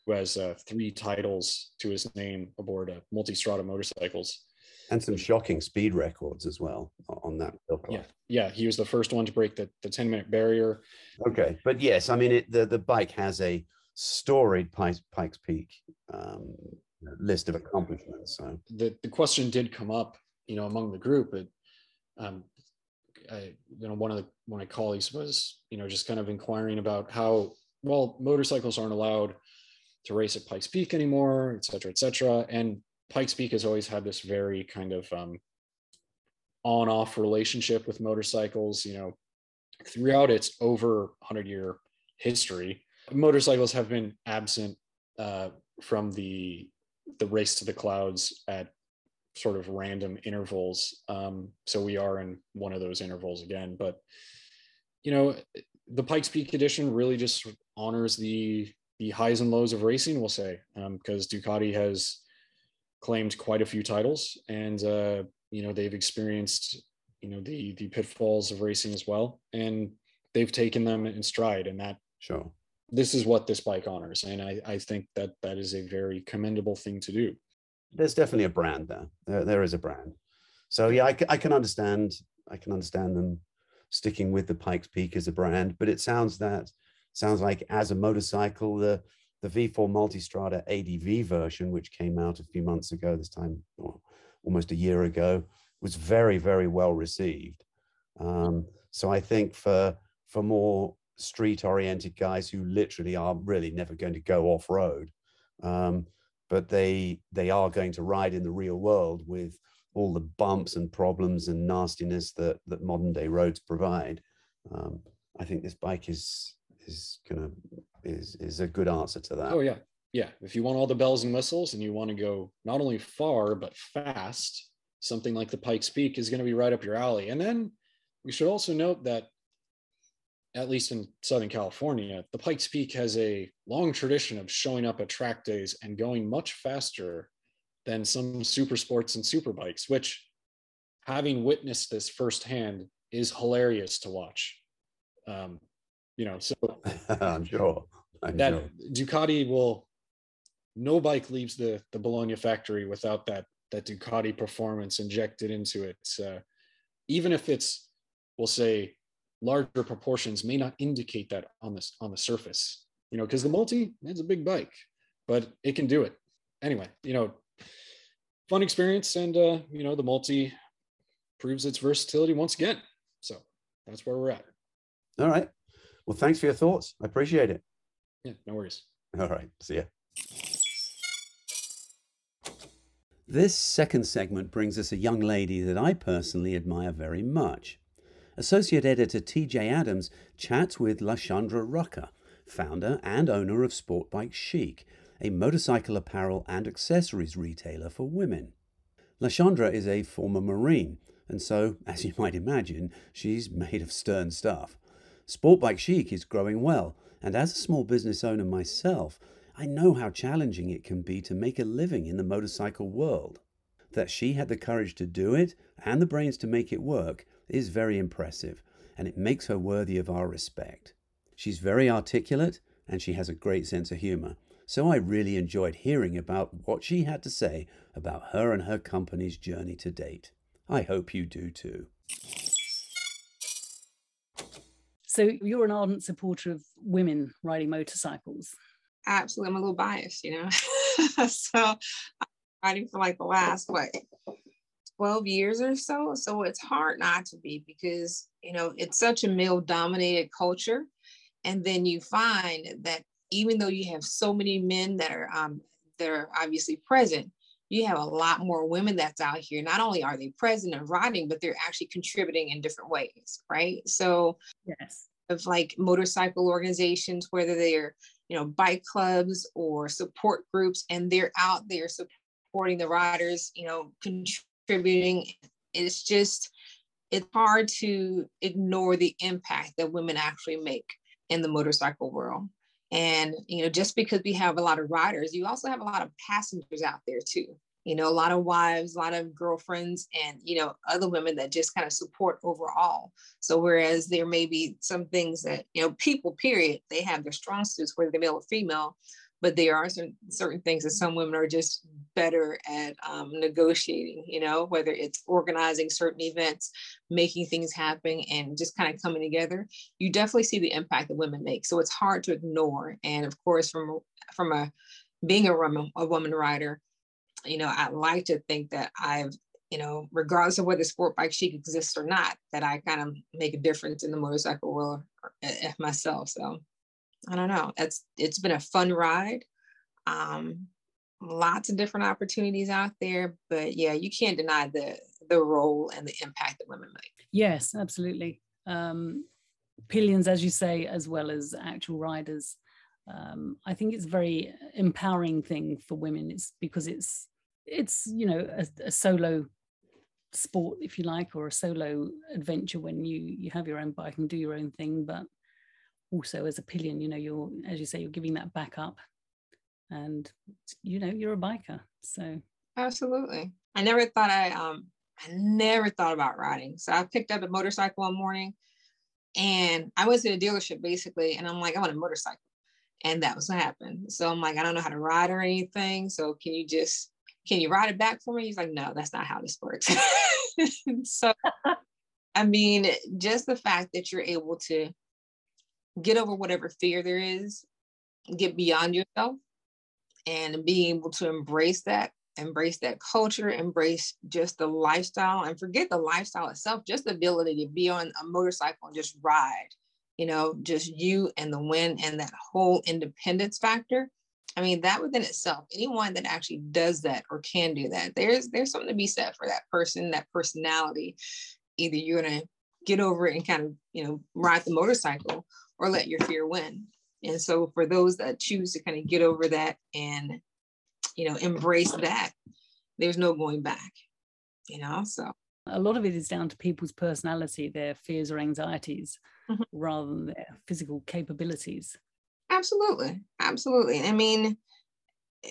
who has uh, three titles to his name aboard uh, Multistrada motorcycles. And some shocking speed records as well on that. Yeah, yeah, he was the first one to break the, the 10 minute barrier. Okay, but yes, I mean, it, the, the bike has a storied Pikes, Pikes Peak um, list of accomplishments. So the, the question did come up, you know, among the group. But um, I, you know, one of the my colleagues was, you know, just kind of inquiring about how well motorcycles aren't allowed to race at Pikes Peak anymore, et cetera, et cetera. And Pikes Peak has always had this very kind of um, on off relationship with motorcycles. You know, throughout its over 100 year history, motorcycles have been absent uh, from the the race to the clouds at sort of random intervals. Um, so we are in one of those intervals again. But you know, the Pikes Peak edition really just honors the the highs and lows of racing, we'll say, because um, Ducati has claimed quite a few titles, and uh, you know they've experienced you know the the pitfalls of racing as well, and they've taken them in stride, and that sure this is what this bike honors, and I I think that that is a very commendable thing to do. There's definitely a brand there. There, there is a brand. So yeah, I, I can understand. I can understand them sticking with the Pikes Peak as a brand, but it sounds that sounds like as a motorcycle, the the V4 Multistrada ADV version, which came out a few months ago, this time almost a year ago, was very, very well received. Um, so I think for for more street-oriented guys who literally are really never going to go off-road, um, but they they are going to ride in the real world with all the bumps and problems and nastiness that that modern day roads provide. Um, I think this bike is is gonna is is a good answer to that. Oh yeah, yeah. If you want all the bells and whistles and you want to go not only far but fast, something like the Pikes Peak is going to be right up your alley. And then we should also note that at least in Southern California, the Pikes Peak has a long tradition of showing up at track days and going much faster than some super sports and super bikes, which having witnessed this firsthand is hilarious to watch. Um, you know, so I'm sure I'm that sure. Ducati will no bike leaves the the Bologna factory without that that Ducati performance injected into it. Uh, even if it's, we'll say, larger proportions may not indicate that on this on the surface. You know, because the multi it's a big bike, but it can do it anyway. You know, fun experience, and uh, you know the multi proves its versatility once again. So that's where we're at. All right. Well, thanks for your thoughts. I appreciate it. Yeah, no worries. All right. See ya. This second segment brings us a young lady that I personally admire very much. Associate Editor TJ Adams chats with Lashandra Rucker, founder and owner of Sport Bike Chic, a motorcycle apparel and accessories retailer for women. Lashandra is a former Marine, and so, as you might imagine, she's made of stern stuff. Sport Bike Chic is growing well, and as a small business owner myself, I know how challenging it can be to make a living in the motorcycle world. That she had the courage to do it and the brains to make it work is very impressive, and it makes her worthy of our respect. She's very articulate and she has a great sense of humor, so I really enjoyed hearing about what she had to say about her and her company's journey to date. I hope you do too. So you're an ardent supporter of women riding motorcycles. Absolutely, I'm a little biased, you know. so I'm riding for like the last what 12 years or so. So it's hard not to be because you know it's such a male dominated culture. And then you find that even though you have so many men that are um that are obviously present, you have a lot more women that's out here. Not only are they present and riding, but they're actually contributing in different ways, right? So, yes, of like motorcycle organizations, whether they're you know bike clubs or support groups, and they're out there supporting the riders, you know, contributing. It's just it's hard to ignore the impact that women actually make in the motorcycle world. And, you know, just because we have a lot of riders, you also have a lot of passengers out there too. You know, a lot of wives, a lot of girlfriends, and, you know, other women that just kind of support overall. So, whereas there may be some things that, you know, people, period, they have their strong suits, whether they're male or female, but there are certain, certain things that some women are just better at um, negotiating you know whether it's organizing certain events making things happen and just kind of coming together you definitely see the impact that women make. So it's hard to ignore and of course from from a being a woman a woman rider you know i like to think that i've you know regardless of whether sport bike chic exists or not that i kind of make a difference in the motorcycle world eh, myself so I don't know. It's it's been a fun ride. Um, lots of different opportunities out there, but yeah, you can't deny the the role and the impact that women make. Yes, absolutely. Um, pillions, as you say, as well as actual riders. Um, I think it's a very empowering thing for women. It's because it's it's you know a, a solo sport, if you like, or a solo adventure when you you have your own bike and do your own thing, but also as a pillion you know you're as you say you're giving that back up. And you know you're a biker so. Absolutely. I never thought i um i never thought about riding. So i picked up a motorcycle one morning and i went to the dealership basically and i'm like i want a motorcycle. And that was what happened. So i'm like i don't know how to ride or anything. So can you just can you ride it back for me? He's like no that's not how this works. So i mean just the fact that you're able to get over whatever fear there is, get beyond yourself, and being able to embrace that, embrace that culture, embrace just the lifestyle, and forget the lifestyle itself, just the ability to be on a motorcycle and just ride, you know, just you and the wind and that whole independence factor. I mean, that within itself, anyone that actually does that or can do that, there's there's something to be said for that person, that personality. Either you're gonna get over it and kind of, you know, ride the motorcycle, or let your fear win. And so for those that choose to kind of get over that and, you know, embrace that, there's no going back, you know, so. A lot of it is down to people's personality, their fears or anxieties, Mhm. rather than their physical capabilities. Absolutely. Absolutely. I mean,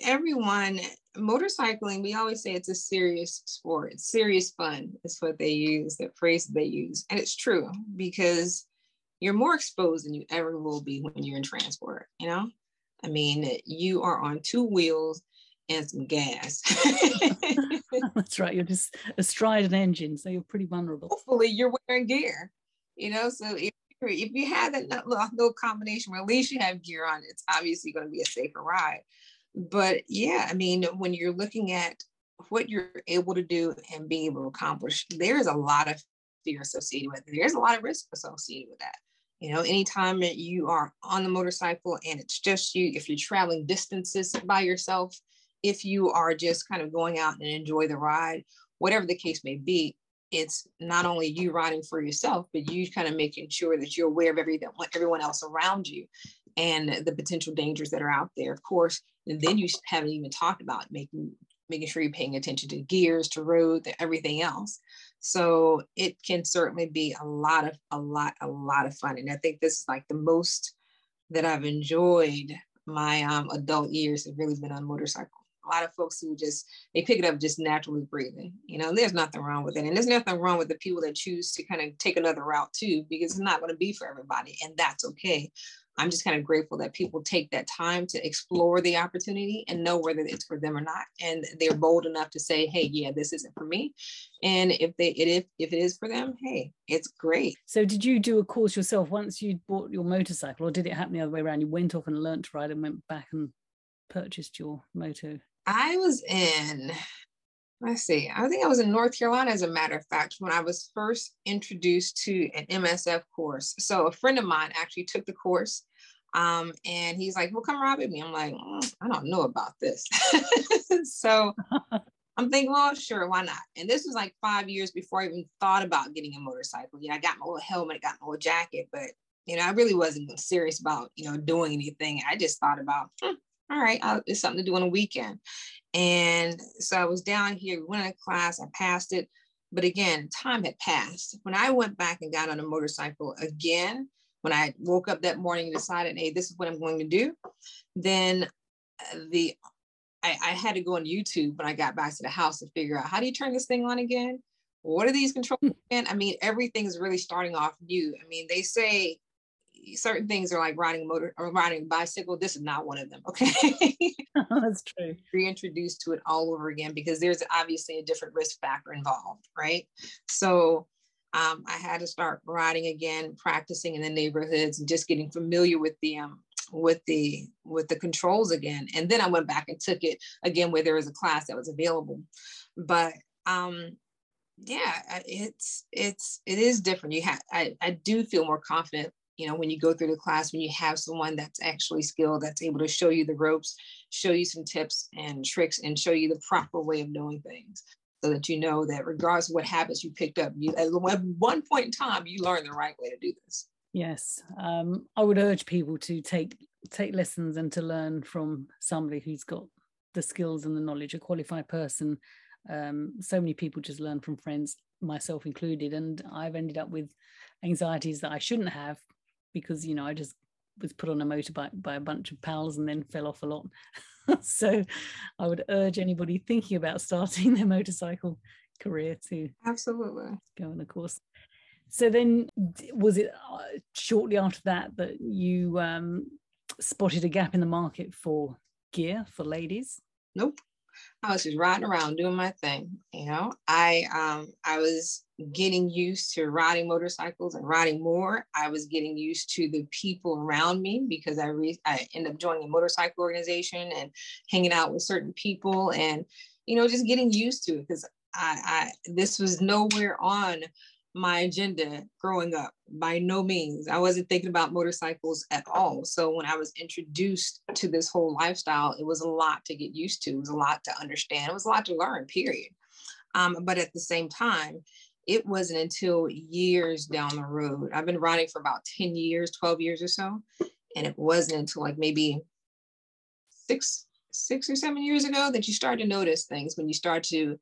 everyone, motorcycling, we always say it's a serious sport. It's serious fun, is what they use, the phrase they use. And it's true because you're more exposed than you ever will be when you're in transport, you know? I mean, you are on two wheels and some gas. That's right. You're just astride an engine, so you're pretty vulnerable. Hopefully, you're wearing gear, you know? So if, if you have that little, little combination where at least you have gear on, it's obviously going to be a safer ride. But yeah, I mean, when you're looking at what you're able to do and being able to accomplish, there is a lot of fear associated with it. There's a lot of risk associated with that. You know, anytime that you are on the motorcycle and it's just you, if you're traveling distances by yourself, if you are just kind of going out and enjoy the ride, whatever the case may be, it's not only you riding for yourself, but you kind of making sure that you're aware of everything, everyone else around you and the potential dangers that are out there. Of course, and then you haven't even talked about making making sure you're paying attention to gears, to road, to everything else. So it can certainly be a lot of a lot a lot of fun, and I think this is like the most that I've enjoyed my um, adult years have really been on motorcycle. A lot of folks who just they pick it up just naturally breathing. You know, there's nothing wrong with it, and there's nothing wrong with the people that choose to kind of take another route too, because it's not going to be for everybody, and that's okay. I'm just kind of grateful that people take that time to explore the opportunity and know whether it's for them or not. And they're bold enough to say, hey, yeah, this isn't for me. And if they if if it is for them, hey, it's great. So did you do a course yourself once you bought your motorcycle or did it happen the other way around? You went off and learned to ride and went back and purchased your moto? I was in let's see, I think I was in North Carolina, as a matter of fact, when I was first introduced to an MSF course. So a friend of mine actually took the course. Um, and he's like, well, come ride with me. I'm like, mm, I don't know about this. so I'm thinking, well, sure, why not? And this was like five years before I even thought about getting a motorcycle. You know, I got my little helmet, got my little jacket, but you know, I really wasn't serious about, you know, doing anything. I just thought about, hmm, all right, I'll, it's something to do on a weekend. And so I was down here, we went in class, I passed it. But again, time had passed. When I went back and got on a motorcycle again, when I woke up that morning and decided, hey, this is what I'm going to do, then uh, the I, I had to go on YouTube when I got back to the house to figure out how do you turn this thing on again? What are these controls again? I mean, everything is really starting off new. I mean, they say certain things are like riding a motor or riding a bicycle. This is not one of them. Okay. That's true. Reintroduced to it all over again because there's obviously a different risk factor involved, right? So um, I had to start riding again, practicing in the neighborhoods and just getting familiar with the um, with the with the controls again. And then I went back and took it again where there was a class that was available. But um, yeah, it's it's it is different. You have I, I do feel more confident you know when you go through the class when you have someone that's actually skilled that's able to show you the ropes show you some tips and tricks and show you the proper way of doing things so that you know that regardless of what habits you picked up you at one point in time you learn the right way to do this yes um, i would urge people to take take lessons and to learn from somebody who's got the skills and the knowledge a qualified person um, so many people just learn from friends myself included and i've ended up with anxieties that i shouldn't have because you know I just was put on a motorbike by a bunch of pals and then fell off a lot. so I would urge anybody thinking about starting their motorcycle career to absolutely go on a course. So then, was it uh, shortly after that that you um, spotted a gap in the market for gear for ladies? Nope. I was just riding around doing my thing. You know, I um I was getting used to riding motorcycles and riding more. I was getting used to the people around me because I re- I ended up joining a motorcycle organization and hanging out with certain people and you know just getting used to it because I, I this was nowhere on my agenda growing up by no means. I wasn't thinking about motorcycles at all. So when I was introduced to this whole lifestyle, it was a lot to get used to. It was a lot to understand. It was a lot to learn, period. Um, but at the same time, it wasn't until years down the road. I've been riding for about 10 years, 12 years or so. And it wasn't until like maybe six, six or seven years ago that you start to notice things when you start to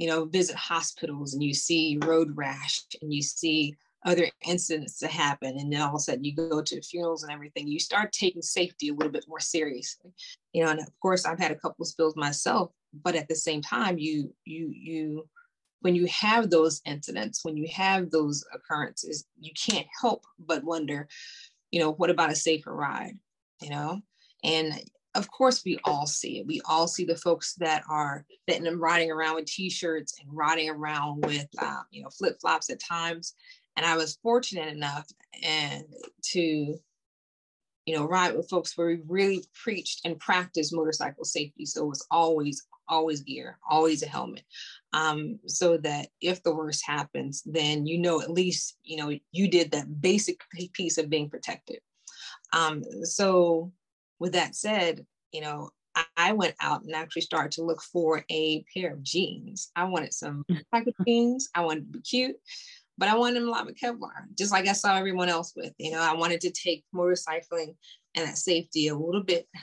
you know, visit hospitals and you see road rash and you see other incidents that happen and then all of a sudden you go to funerals and everything you start taking safety a little bit more seriously. You know and of course i've had a couple spills myself but at the same time you you you when you have those incidents when you have those occurrences you can't help but wonder you know what about a safer ride you know? And of course we all see it we all see the folks that are that riding around with t-shirts and riding around with uh, you know flip-flops at times and I was fortunate enough and to, you know, ride with folks where we really preached and practiced motorcycle safety. So it was always, always gear, always a helmet. Um, so that if the worst happens, then you know at least, you know, you did that basic piece of being protected. Um, so with that said, you know, I went out and actually started to look for a pair of jeans. I wanted some cycle jeans. I wanted to be cute but I wanted them a lot with Kevlar, just like I saw everyone else with. You know, I wanted to take motorcycling and that safety a little bit, a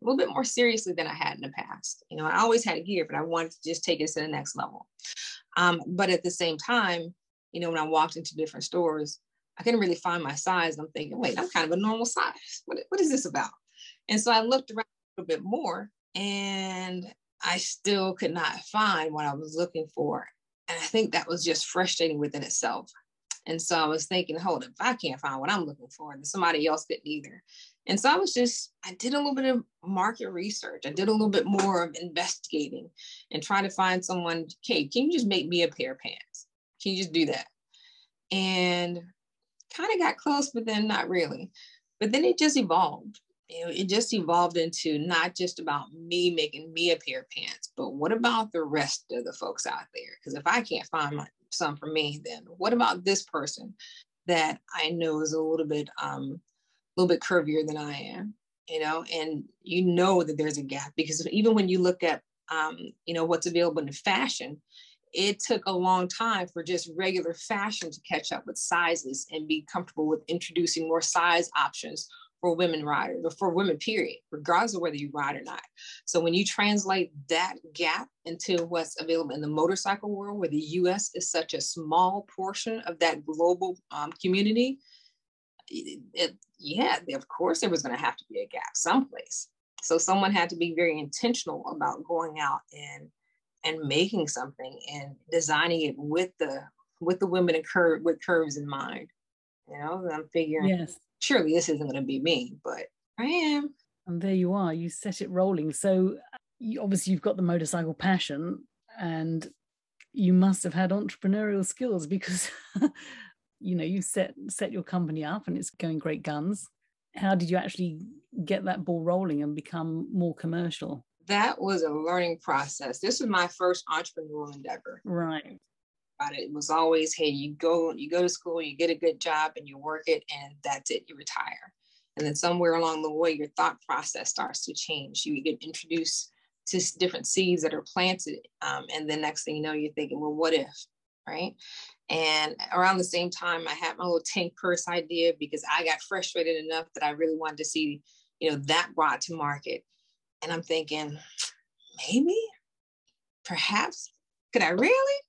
little bit more seriously than I had in the past. You know, I always had gear, but I wanted to just take it to the next level. Um, but at the same time, you know, when I walked into different stores, I couldn't really find my size. I'm thinking, wait, I'm kind of a normal size. What, what is this about? And so I looked around a little bit more and I still could not find what I was looking for. And I think that was just frustrating within itself. And so I was thinking, hold up, if I can't find what I'm looking for, then somebody else didn't either. And so I was just, I did a little bit of market research. I did a little bit more of investigating and trying to find someone, okay, can you just make me a pair of pants? Can you just do that? And kind of got close, but then not really. But then it just evolved it just evolved into not just about me making me a pair of pants, but what about the rest of the folks out there? Because if I can't find my, some for me, then what about this person that I know is a little bit, um, a little bit curvier than I am, you know? And you know that there's a gap because even when you look at, um, you know, what's available in fashion, it took a long time for just regular fashion to catch up with sizes and be comfortable with introducing more size options for women riders or for women, period, regardless of whether you ride or not. So when you translate that gap into what's available in the motorcycle world, where the US is such a small portion of that global um, community, it, it, yeah, of course there was going to have to be a gap someplace. So someone had to be very intentional about going out and and making something and designing it with the with the women and curve with curves in mind. You know, I'm figuring yes surely this isn't going to be me, but I am. And there you are. You set it rolling. So you, obviously you've got the motorcycle passion, and you must have had entrepreneurial skills because you know you set set your company up and it's going great guns. How did you actually get that ball rolling and become more commercial? That was a learning process. This was my first entrepreneurial endeavor. Right about it. It was always, hey, you go, you go to school, you get a good job, and you work it, and that's it. You retire. And then somewhere along the way, your thought process starts to change. You get introduced to different seeds that are planted, um, and the next thing you know, you're thinking, well, what if, right? And around the same time, I had my little tank purse idea because I got frustrated enough that I really wanted to see, you know, that brought to market. And I'm thinking, maybe, perhaps, could I really?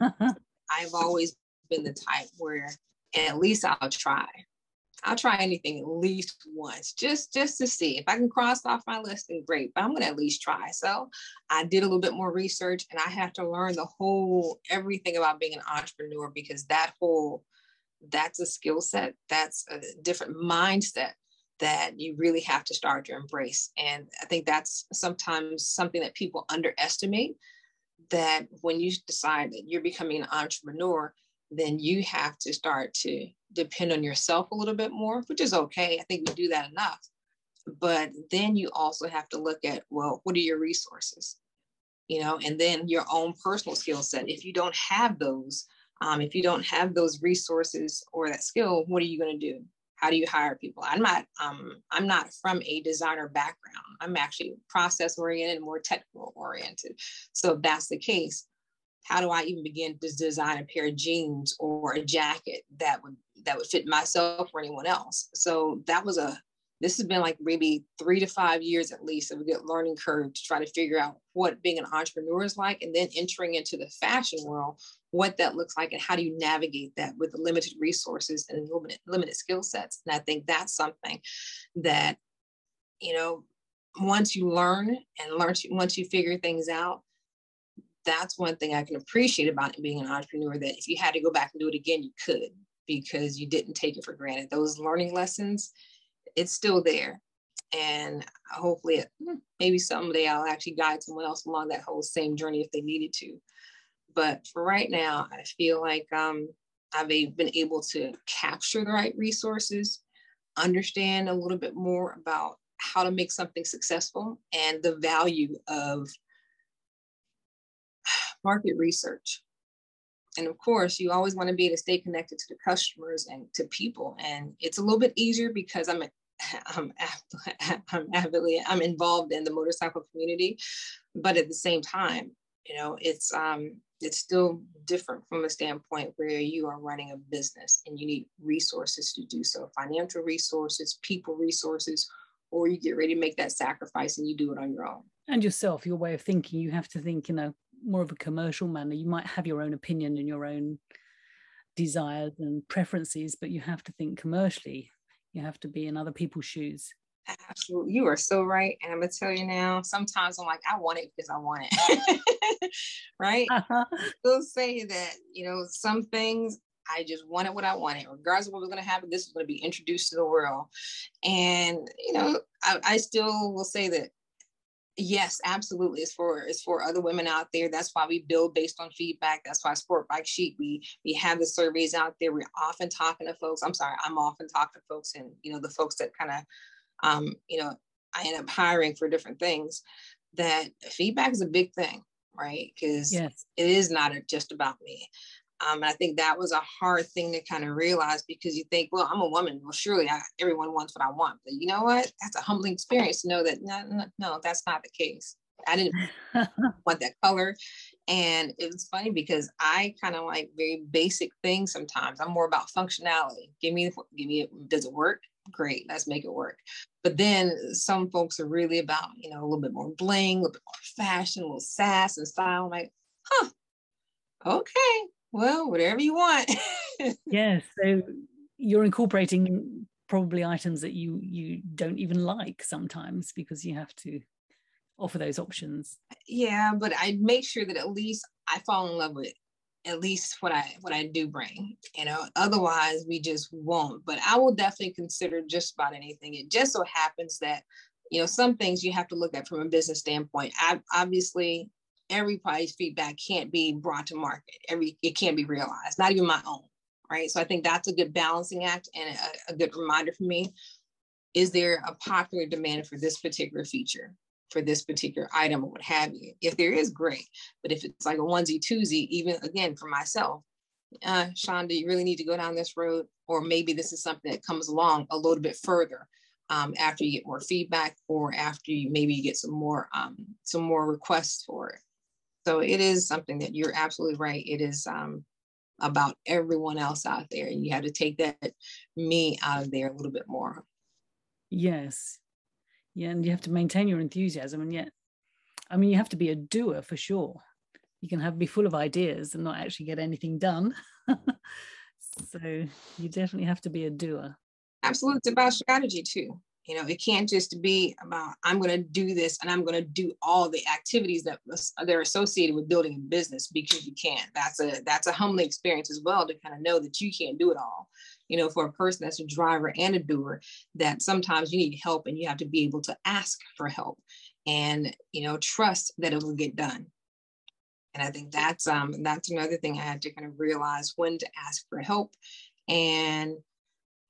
I've always been the type where at least I'll try. I'll try anything at least once, just just to see if I can cross off my list. Then great, but I'm gonna at least try. So I did a little bit more research, and I have to learn the whole everything about being an entrepreneur because that whole that's a skill set, that's a different mindset that you really have to start to embrace. And I think that's sometimes something that people underestimate that when you decide that you're becoming an entrepreneur, then you have to start to depend on yourself a little bit more, which is okay. I think we do that enough. But then you also have to look at, well, what are your resources? You know, and then your own personal skill set. If you don't have those, um, if you don't have those resources or that skill, what are you going to do? How do you hire people? I'm not um, i'm not from a designer background. I'm actually process oriented and more technical oriented. So if that's the case how do i even begin to design a pair of jeans or a jacket that would that would fit myself or anyone else? So that was a this has been like maybe three to five years at least of a good learning curve to try to figure out what being an entrepreneur is like and then entering into the fashion world what that looks like and how do you navigate that with limited resources and limited, limited skill sets. And i think that's something that you know once you learn and learn once you figure things out that's one thing i can appreciate about being an entrepreneur that if you had to go back and do it again you could because you didn't take it for granted. Those learning lessons it's still there and hopefully hmm, maybe someday i'll actually guide someone else along that whole same journey if they needed to but for right now i feel like um, i've been able to capture the right resources understand a little bit more about how to make something successful and the value of market research. And of course, you always want to be able to stay connected to the customers and to people. And it's a little bit easier because I'm I'm, I'm avidly I'm involved in the motorcycle community, but at the same time, you know, it's um, it's still different from a standpoint where you are running a business and you need resources to do so, financial resources, people resources, or you get ready to make that sacrifice and you do it on your own. And yourself, your way of thinking, you have to think in a more of a commercial manner. You might have your own opinion and your own desires and preferences, but you have to think commercially. You have to be in other people's shoes. Absolutely. You are so right. And I'm going to tell you now, sometimes I'm like, I want it because I want it. right? Uh-huh. We'll say that, you know, some things I just wanted what I wanted, regardless of what was going to happen. This was going to be introduced to the world, and you know, I, I still will say that yes, absolutely, it's for it's for other women out there. That's why we build based on feedback. That's why Sport Bike Chic we we have the surveys out there. We're often talking to folks. I'm sorry, I'm often talking to folks, and you know, the folks that kind of, um, you know, I end up hiring for different things. That feedback is a big thing right? Because yes. it is not just about me. Um, and I think that was a hard thing to kind of realize because you think, well, I'm a woman. Well, surely I, everyone wants what I want. But you know what? That's a humbling experience to know that no, no, no that's not the case. I didn't want that color. And it was funny because I kind of like very basic things sometimes. I'm more about functionality. Give me, give me, does it work? Great, let's make it work. But then some folks are really about, you know, a little bit more bling, a little bit more fashion, a little sass and style. I'm like, huh, okay, well, whatever you want. yes. So you're incorporating probably items that you you don't even like sometimes because you have to offer those options. Yeah, but I make sure that at least I fall in love with at least what I what I do bring. You know, otherwise we just won't. But I will definitely consider just about anything. It just so happens that you know some things you have to look at from a business standpoint. I obviously everybody's feedback can't be brought to market. Every it can't be realized, not even my own. Right. So I think that's a good balancing act and a, a good reminder for me. Is there a popular demand for this particular feature? for this particular item or what have you. If there is, great. But if it's like a onesie twosie, even again for myself, uh, Sean, do you really need to go down this road? Or maybe this is something that comes along a little bit further um, after you get more feedback or after you maybe you get some more um, some more requests for it. So it is something that you're absolutely right. It is um, about everyone else out there. And you have to take that me out of there a little bit more. Yes. Yeah. And you have to maintain your enthusiasm. And yet, I mean, you have to be a doer for sure. You can have be full of ideas and not actually get anything done. so you definitely have to be a doer. Absolutely. It's about strategy too. You know, it can't just be about I'm going to do this and I'm going to do all the activities that they're associated with building a business because you can't. That's a that's a humbling experience as well to kind of know that you can't do it all. You know, for a person that's a driver and a doer, that sometimes you need help and you have to be able to ask for help and you know trust that it will get done. And I think that's um that's another thing I had to kind of realize when to ask for help and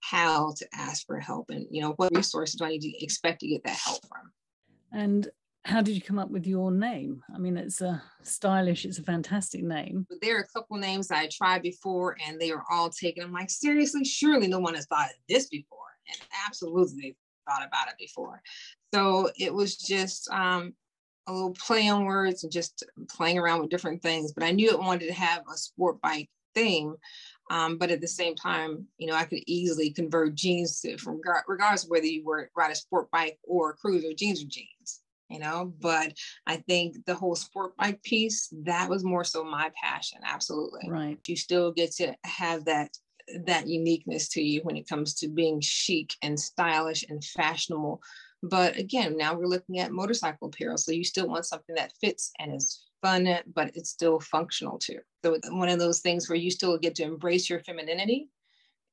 how to ask for help and you know what resources do i need to expect to get that help from? And how did you come up with your name? I mean it's a stylish it's a fantastic name. But there are a couple names i tried before and they were all taken. I'm like seriously? Surely no one has thought of this before. And absolutely thought about it before. So it was just um, a little play on words and just playing around with different things but i knew it wanted to have a sport bike theme Um, but at the same time, you know, I could easily convert jeans to, from regardless of whether you were ride a sport bike or a cruiser, jeans are jeans, you know. But I think the whole sport bike piece that was more so my passion. Absolutely, right. You still get to have that that uniqueness to you when it comes to being chic and stylish and fashionable. But again, now we're looking at motorcycle apparel, so you still want something that fits and is fun, but it's still functional too. So one of those things where you still get to embrace your femininity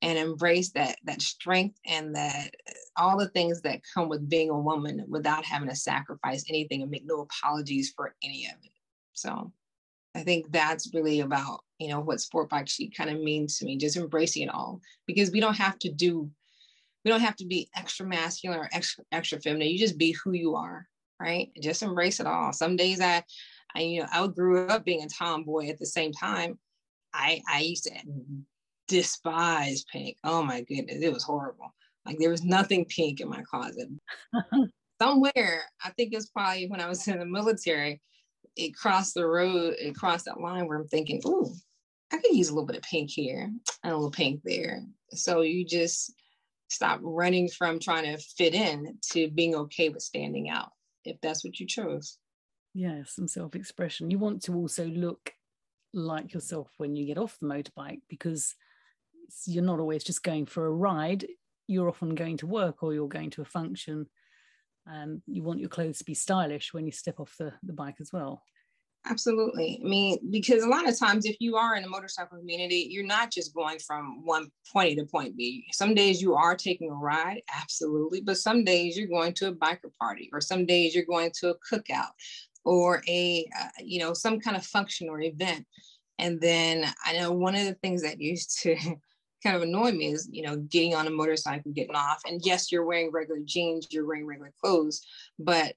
and embrace that that strength and that uh, all the things that come with being a woman without having to sacrifice anything and make no apologies for any of it. So I think that's really about, you know, what sport bike chic kind of means to me, just embracing it all because we don't have to do, we don't have to be extra masculine or extra, extra feminine. You just be who you are, right? Just embrace it all. Some days I, I, you know, I grew up being a tomboy at the same time. I, I used to mm-hmm. despise pink. Oh my goodness, it was horrible. Like there was nothing pink in my closet. Somewhere, I think it was probably when I was in the military, it crossed the road, it crossed that line where I'm thinking, ooh, I could use a little bit of pink here and a little pink there. So you just stop running from trying to fit in to being okay with standing out, if that's what you chose yeah some self-expression. You want to also look like yourself when you get off the motorbike because you're not always just going for a ride. You're often going to work or you're going to a function. And you want your clothes to be stylish when you step off the, the bike as well. Absolutely. I mean because a lot of times if you are in a motorcycle community you're not just going from one point to point b. Some days you are taking a ride absolutely but some days you're going to a biker party or some days you're going to a cookout or a uh, you know some kind of function or event. And then i know one of the things that used to kind of annoy me is you know getting on a motorcycle getting off. And yes you're wearing regular jeans you're wearing regular clothes but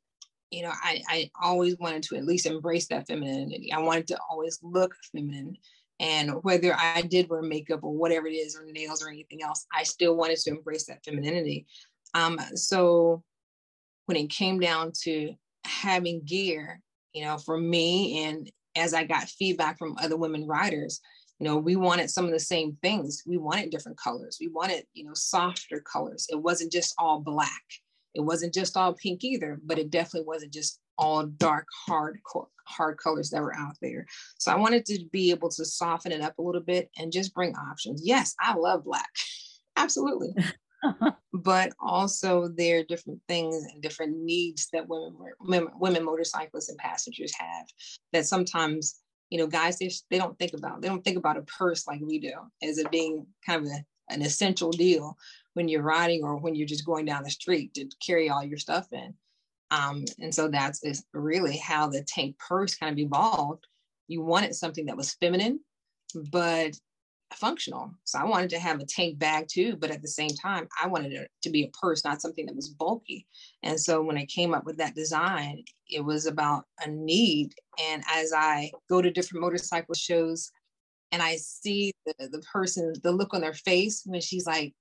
you know i i always wanted to at least embrace that femininity. I wanted to always look feminine. And whether i did wear makeup or whatever it is or nails or anything else i still wanted to embrace that femininity. Um so when it came down to having gear, you know, for me and as I got feedback from other women riders, you know, we wanted some of the same things. We wanted different colors. We wanted, you know, softer colors. It wasn't just all black. It wasn't just all pink either, but it definitely wasn't just all dark, hard, hard colors that were out there. So I wanted to be able to soften it up a little bit and just bring options. Yes, I love black. Absolutely. but also there are different things and different needs that women, women, women motorcyclists and passengers have that sometimes you know guys they, they don't think about they don't think about a purse like we do as it being kind of a, an essential deal when you're riding or when you're just going down the street to carry all your stuff in. Um, and so that's really how the tank purse kind of evolved. You wanted something that was feminine but functional. So I wanted to have a tank bag too, but at the same time, I wanted it to be a purse, not something that was bulky. And so when I came up with that design, it was about a need. And as I go to different motorcycle shows and I see the, the person, the look on their face when she's like,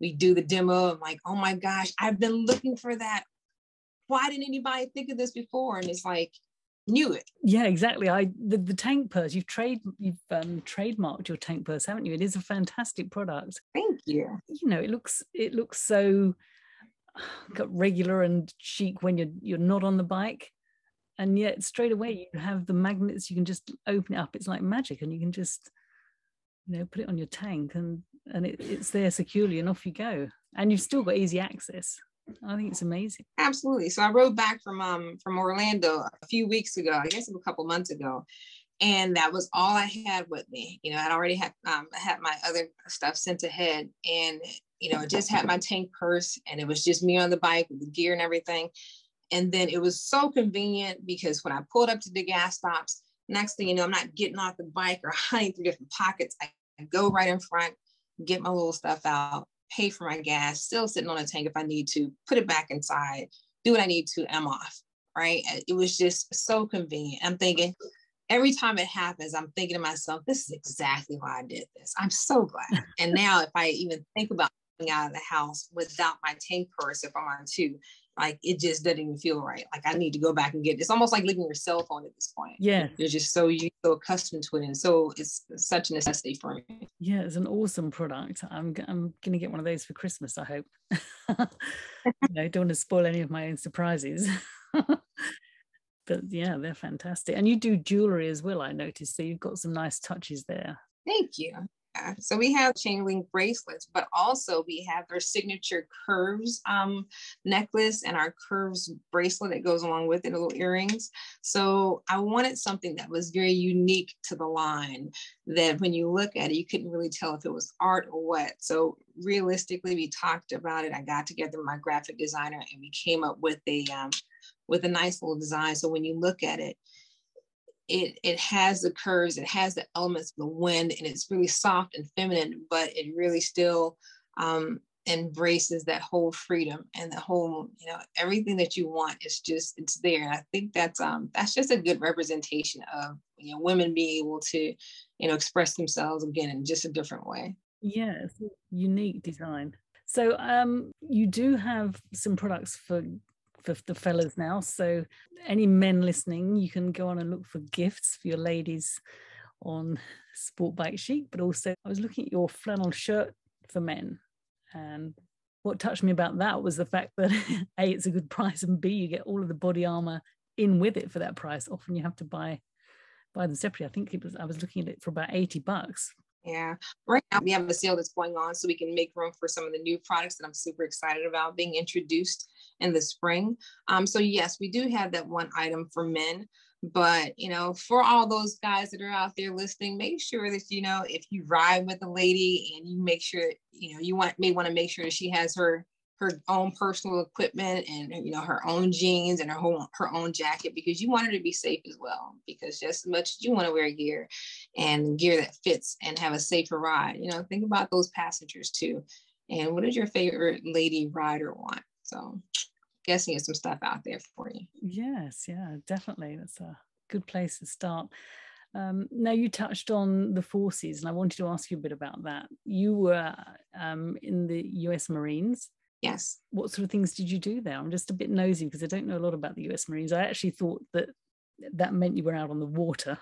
we do the demo, I'm like, oh my gosh, I've been looking for that. Why didn't anybody think of this before? And it's like, knew it. Yeah, exactly. I the, the tank purse. You've trade you've um, trademarked your tank purse, haven't you? It is a fantastic product. Thank you. You know, it looks it looks so got regular and chic when you're you're not on the bike, and yet straight away you have the magnets. You can just open it up. It's like magic, and you can just you know put it on your tank, and and it, it's there securely, and off you go. And you've still got easy access. I think it's amazing. Absolutely. So I rode back from um from Orlando a few weeks ago, I guess a couple months ago, and that was all I had with me. You know, I'd already had um had my other stuff sent ahead, and you know, just had my tank purse, and it was just me on the bike with the gear and everything. And then it was so convenient because when I pulled up to the gas stops, next thing you know, I'm not getting off the bike or hunting through different pockets. I go right in front, get my little stuff out, pay for my gas, still sitting on a tank if I need to, put it back inside, do what I need to, I'm off. Right. It was just so convenient. I'm thinking every time it happens, I'm thinking to myself, this is exactly why I did this. I'm so glad. and now if I even think about out of the house without my tank purse, if I'm on two, like it just doesn't even feel right. Like I need to go back and get. It. It's almost like leaving your cell phone at this point. Yeah, you're just so you so accustomed to it, and so it's such a necessity for me. Yeah, it's an awesome product. I'm I'm gonna get one of those for Christmas. I hope. you know, don't want to spoil any of my own surprises. but yeah, they're fantastic. And you do jewelry as well. I noticed. So you've got some nice touches there. Thank you. So we have chain link bracelets, but also we have our signature curves um, necklace and our curves bracelet that goes along with it, little earrings. So I wanted something that was very unique to the line that when you look at it, you couldn't really tell if it was art or what. So realistically, we talked about it. I got together my graphic designer and we came up with a um, with a nice little design. So when you look at it, it it has the curves, it has the elements of the wind, and it's really soft and feminine, but it really still um, embraces that whole freedom and the whole, you know, everything that you want is just it's there. And I think that's um that's just a good representation of you know women being able to, you know, express themselves again in just a different way. A unique design. So um you do have some products for for the fellas now. So any men listening, you can go on and look for gifts for your ladies on Sport Bike Chic. But also, I was looking at your flannel shirt for men, and what touched me about that was the fact that a it's a good price, and b you get all of the body armor in with it for that price. Often you have to buy buy them separately. I think it was I was looking at it for about eighty bucks. Yeah. Right now we have a sale that's going on so we can make room for some of the new products that I'm super excited about being introduced in the spring. Um, so yes, we do have that one item for men. But you know, for all those guys that are out there listening, make sure that you know if you ride with a lady and you make sure you know you want may want to make sure that she has her her own personal equipment and you know her own jeans and her own her own jacket because you want her to be safe as well because just as much as you want to wear gear and gear that fits and have a safer ride you know think about those passengers too and what does your favorite lady rider want so guessing there's some stuff out there for you yes yeah definitely that's a good place to start um, now you touched on the forces, and I wanted to ask you a bit about that. You were um, in the U.S. Marines, Yes. What sort of things did you do there? I'm just a bit nosy because I don't know a lot about the US Marines. I actually thought that that meant you were out on the water,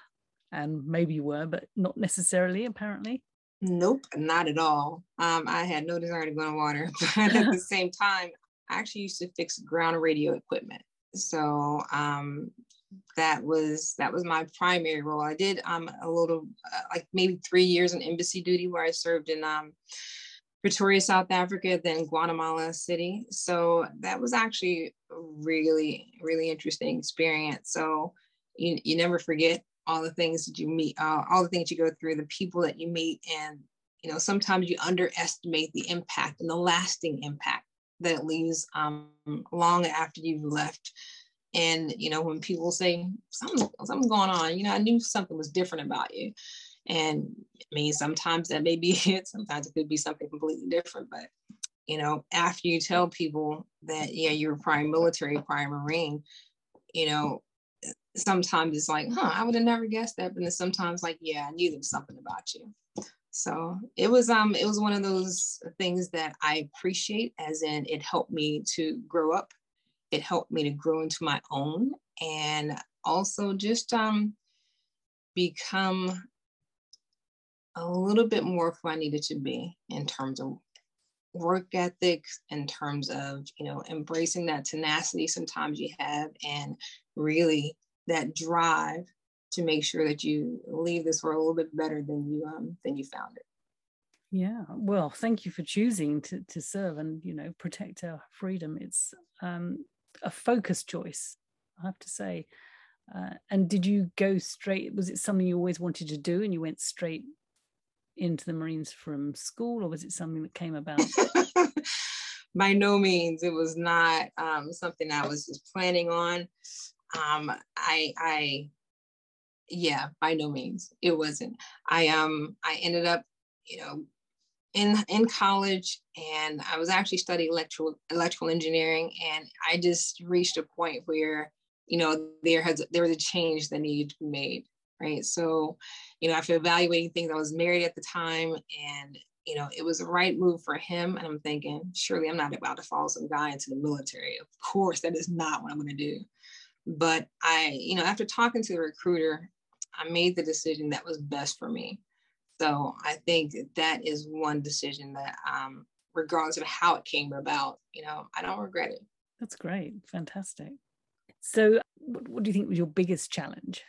and maybe you were, but not necessarily, apparently. Nope, not at all. Um, I had no desire to go in water, but at the same time, I actually used to fix ground radio equipment. So um, that was that was my primary role. I did um, a little, uh, like maybe three years in embassy duty, where I served in um, Pretoria, South Africa, then Guatemala City. So that was actually a really, really interesting experience. So you, you never forget all the things that you meet, uh, all the things you go through, the people that you meet, and you know sometimes you underestimate the impact and the lasting impact that it leaves um, long after you've left. And you know when people say something, something's going on, you know I knew something was different about you. And I mean, sometimes that may be it, sometimes it could be something completely different. But, you know, after you tell people that, yeah, you're a prime military, prime Marine, you know, sometimes it's like, huh, I would have never guessed that. But then sometimes like, yeah, I knew there was something about you. So it was um it was one of those things that I appreciate as in it helped me to grow up. It helped me to grow into my own and also just um become a little bit more of who I needed to be in terms of work ethic, in terms of, you know, embracing that tenacity sometimes you have and really that drive to make sure that you leave this world a little bit better than you um than you found it. Yeah, well, thank you for choosing to, to serve and you know protect our freedom. It's um, a focus choice, I have to say. Uh, and did you go straight? Was it something you always wanted to do, and you went straight into the Marines from school, or was it something that came about? By no means, it was not um, something I was just planning on. Um, I, I, yeah, by no means, it wasn't. I um, I ended up, you know, in in college, and I was actually studying electrical electrical engineering, and I just reached a point where, you know, there has there was a change that needed to be made right? So, you know, after evaluating things, I was married at the time and you know, it was the right move for him. And I'm thinking, surely I'm not about to follow some guy into the military. Of course, that is not what I'm going to do. But I, you know, after talking to the recruiter, I made the decision that was best for me. So I think that is one decision that, um, regardless of how it came about, you know, I don't regret it. That's great. Fantastic. So, what, what do you think was your biggest challenge?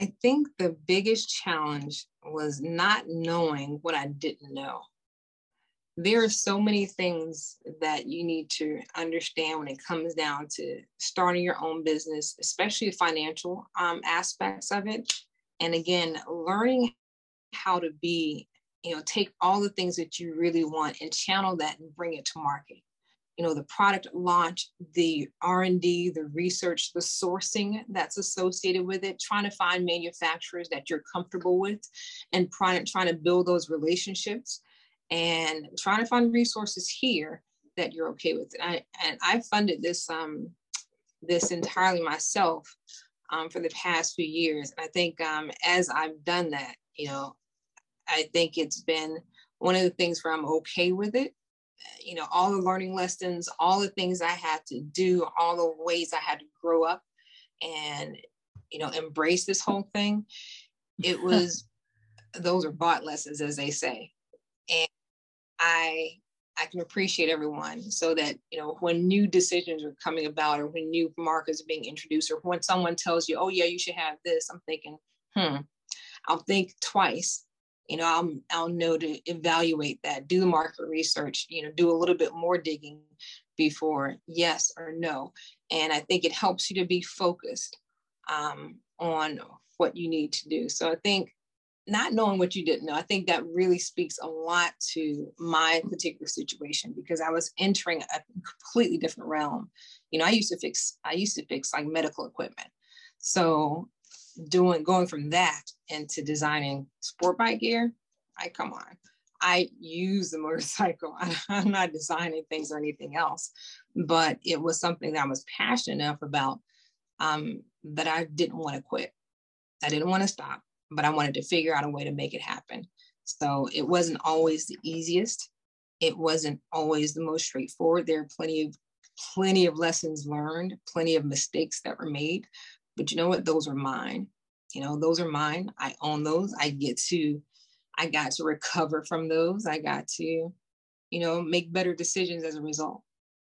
I think the biggest challenge was not knowing what I didn't know. There are so many things that you need to understand when it comes down to starting your own business, especially financial um, aspects of it. And again, learning how to be, you know, take all the things that you really want and channel that and bring it to market you know the product launch the r&d the research the sourcing that's associated with it trying to find manufacturers that you're comfortable with and trying, trying to build those relationships and trying to find resources here that you're okay with I, and i funded this um this entirely myself um, for the past few years and i think um, as i've done that you know i think it's been one of the things where i'm okay with it you know, all the learning lessons, all the things I had to do, all the ways I had to grow up and, you know, embrace this whole thing. It was, those are bought lessons, as they say. And I, I can appreciate everyone so that, you know, when new decisions are coming about or when new markets are being introduced or when someone tells you, oh, yeah, you should have this, I'm thinking, hmm, I'll think twice. You know i'll i'll know to evaluate that do the market research you know do a little bit more digging before yes or no. And i think it helps you to be focused um, on what you need to do. So i think not knowing what you didn't know i think that really speaks a lot to my particular situation because i was entering a completely different realm you know i used to fix i used to fix like medical equipment so doing going from that into designing sport bike gear, I come on. I use the motorcycle. I'm not designing things or anything else, but it was something that I was passionate enough about um, that I didn't want to quit. I didn't want to stop, but I wanted to figure out a way to make it happen. So it wasn't always the easiest. It wasn't always the most straightforward. There are plenty of plenty of lessons learned, plenty of mistakes that were made, but you know what? Those are mine. You know, those are mine. I own those. I get to, I got to recover from those. I got to, you know, make better decisions as a result.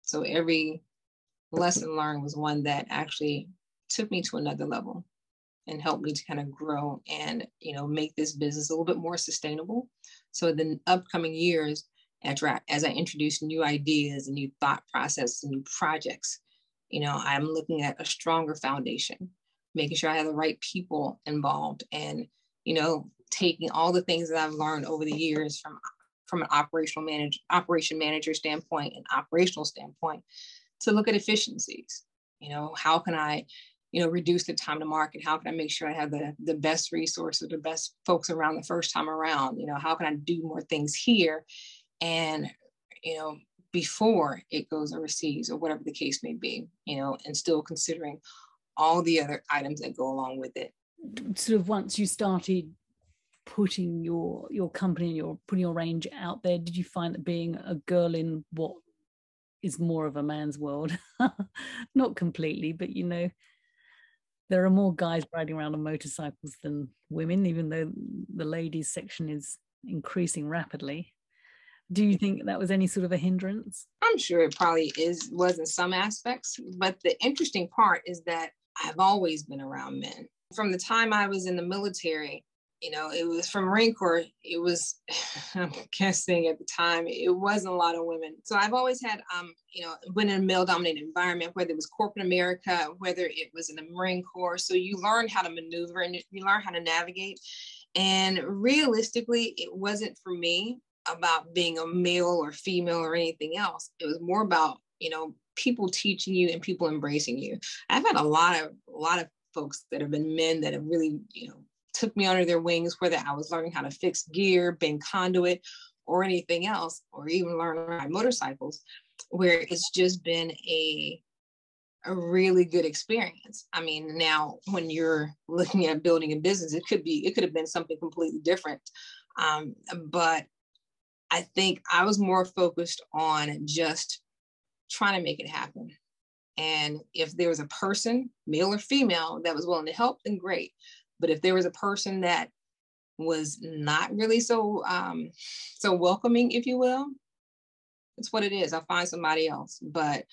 So every lesson learned was one that actually took me to another level and helped me to kind of grow and you know make this business a little bit more sustainable so in the upcoming years as i introduce new ideas and new thought process and new projects you know, I'm looking at a stronger foundation, making sure I have the right people involved and, you know, taking all the things that I've learned over the years from from an operational manager operation manager standpoint and operational standpoint to look at efficiencies. You know, how can I, you know, reduce the time to market? How can I make sure I have the, the best resources, the best folks around the first time around? You know, how can I do more things here and, you know, before it goes overseas or whatever the case may be, you know, and still considering all the other items that go along with it. Sort of once you started putting your your company and your putting your range out there, did you find that being a girl in what is more of a man's world, not completely, but you know, there are more guys riding around on motorcycles than women, even though the ladies section is increasing rapidly. Do you think that was any sort of a hindrance? I'm sure it probably is was in some aspects but the interesting part is that i've always been around men. From the time i was in the military you know it was from marine corps it was i'm guessing at the time it wasn't a lot of women so i've always had um you know been in a male dominated environment whether it was corporate america whether it was in the marine corps so you learn how to maneuver and you learn how to navigate and realistically it wasn't for me about being a male or female or anything else. It was more about, you know, people teaching you and people embracing you. I've had a lot of a lot of folks that have been men that have really, you know, took me under their wings, whether I was learning how to fix gear, bend conduit, or anything else, or even learn to ride motorcycles, where it's just been a a really good experience. I mean, now when you're looking at building a business, it could be it could have been something completely different. Um, but I think I was more focused on just trying to make it happen. And if there was a person, male or female, that was willing to help, then great. But if there was a person that was not really so um, so welcoming, if you will, it's what it is. I'll find somebody else. But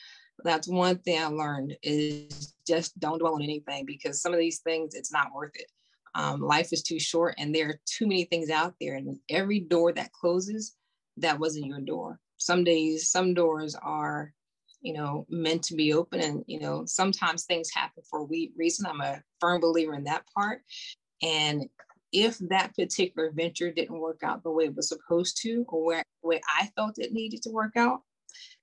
that's one thing I learned is just don't dwell on anything because some of these things it's not worth it. Um, life is too short and there are too many things out there and every door that closes that wasn't your door some days some doors are you know meant to be open and you know sometimes things happen for a reason i'm a firm believer in that part and if that particular venture didn't work out the way it was supposed to or where, way i felt it needed to work out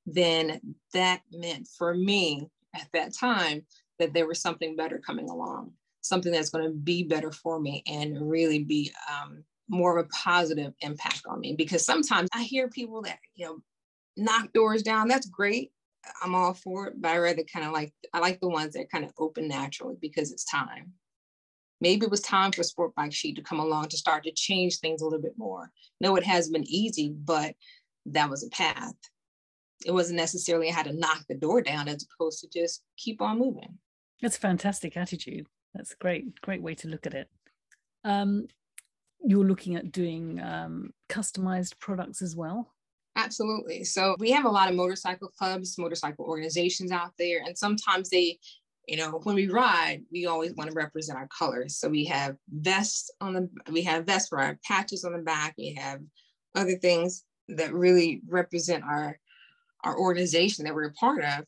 then that meant for me at that time that there was something better coming along something that's going to be better for me and really be um, more of a positive impact on me because sometimes I hear people that, you know, knock doors down. That's great. I'm all for it, but I rather kind of like, I like the ones that kind of open naturally because it's time. Maybe it was time for Sport Bike Chic to come along to start to change things a little bit more. No, it has been easy, but that was a path. It wasn't necessarily had to knock the door down as opposed to just keep on moving. That's a fantastic attitude. That's a great, great way to look at it. Um, you're looking at doing um, customized products as well? Absolutely. So we have a lot of motorcycle clubs, motorcycle organizations out there, and sometimes they, you know, when we ride, we always want to represent our colors. So we have vests on the, we have vests for our patches on the back. We have other things that really represent our our organization that we're a part of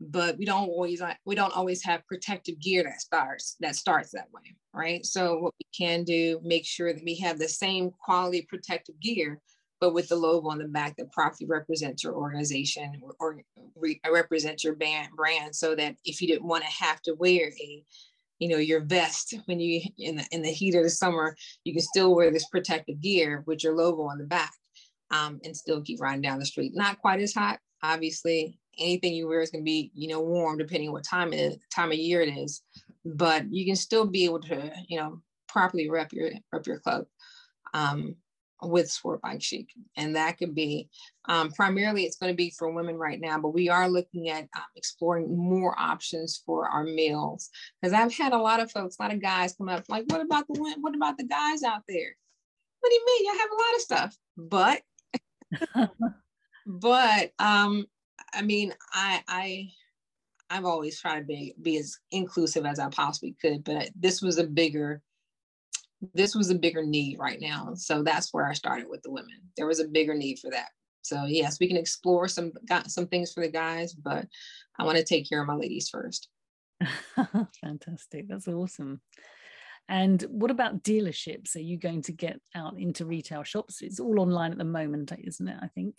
but we don't always uh, we don't always have protective gear that starts that starts that way right so what we can do make sure that we have the same quality protective gear but with the logo on the back that properly represents your organization or, or re, represents your band, brand so that if you didn't want to have to wear a you know your vest when you in the, in the heat of the summer you can still wear this protective gear with your logo on the back um, and still keep riding down the street. Not quite as hot obviously. Anything you wear is going to be you know warm depending on what time it is time of year it is but you can still be able to you know properly rep your rep your club. Um, with sport bike chic and that could be um, primarily it's going to be for women right now but we are looking at um, exploring more options for our males because i've had a lot of folks a lot of guys come up like what about the what about the guys out there? What do you mean? You have a lot of stuff. But but um I mean, I I I've always tried to be be as inclusive as I possibly could, but this was a bigger this was a bigger need right now. So that's where I started with the women. There was a bigger need for that. So yes, we can explore some got some things for the guys, but I want to take care of my ladies first. Fantastic. That's awesome. And what about dealerships? Are you going to get out into retail shops? It's all online at the moment, isn't it? I think.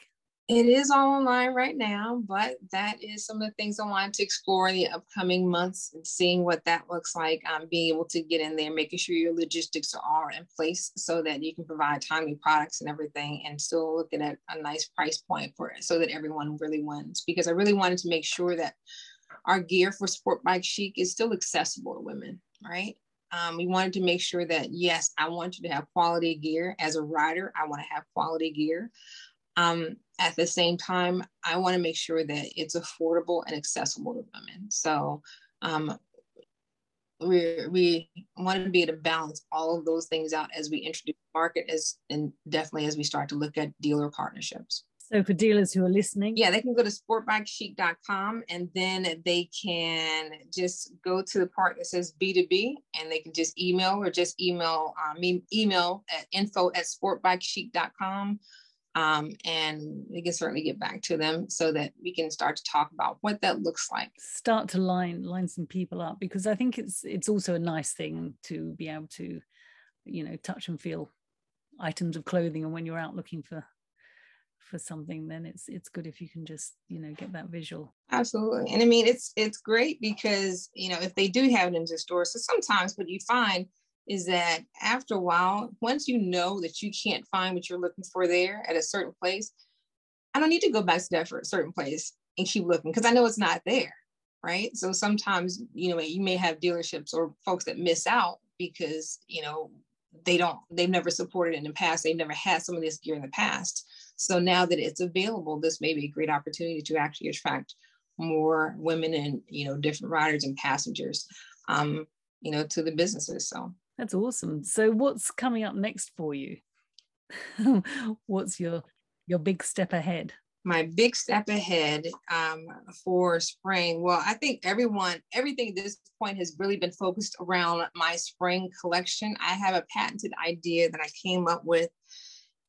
It is online right now, but that is some of the things I wanted to explore in the upcoming months and seeing what that looks like. Um, being able to get in there, making sure your logistics are all in place so that you can provide timely products and everything, and still looking at a nice price point for it so that everyone really wins. Because I really wanted to make sure that our gear for Sport Bike Chic is still accessible to women, right? Um, we wanted to make sure that yes, I want you to have quality gear as a rider. I want to have quality gear. Um, at the same time, I want to make sure that it's affordable and accessible to women. So um, we we want to be able to balance all of those things out as we introduce the market as and definitely as we start to look at dealer partnerships. So for dealers who are listening, yeah, they can go to sportbikechic.com and then they can just go to the part that says B2B and they can just email or just email um, me email at info at sportbikechic.com um, and we can certainly get back to them so that we can start to talk about what that looks like. Start to line line some people up because i think it's it's also a nice thing to be able to you know touch and feel items of clothing and when you're out looking for for something then it's it's good if you can just you know get that visual. Absolutely. And i mean it's it's great because you know if they do have it in the store so sometimes what you find is that after a while, once you know that you can't find what you're looking for there at a certain place, I don't need to go back to that for a certain place and keep looking because I know it's not there. Right. So sometimes, you know, you may have dealerships or folks that miss out because, you know, they don't they've never supported in the past they've never had some of this gear in the past so now that it's available this may be a great opportunity to actually attract more women and you know different riders and passengers um you know to the businesses so that's awesome. So what's coming up next for you? What's your your big step ahead? My big step ahead um, for spring. Well i think everyone everything at this point has really been focused around my spring collection. I have a patented idea that i came up with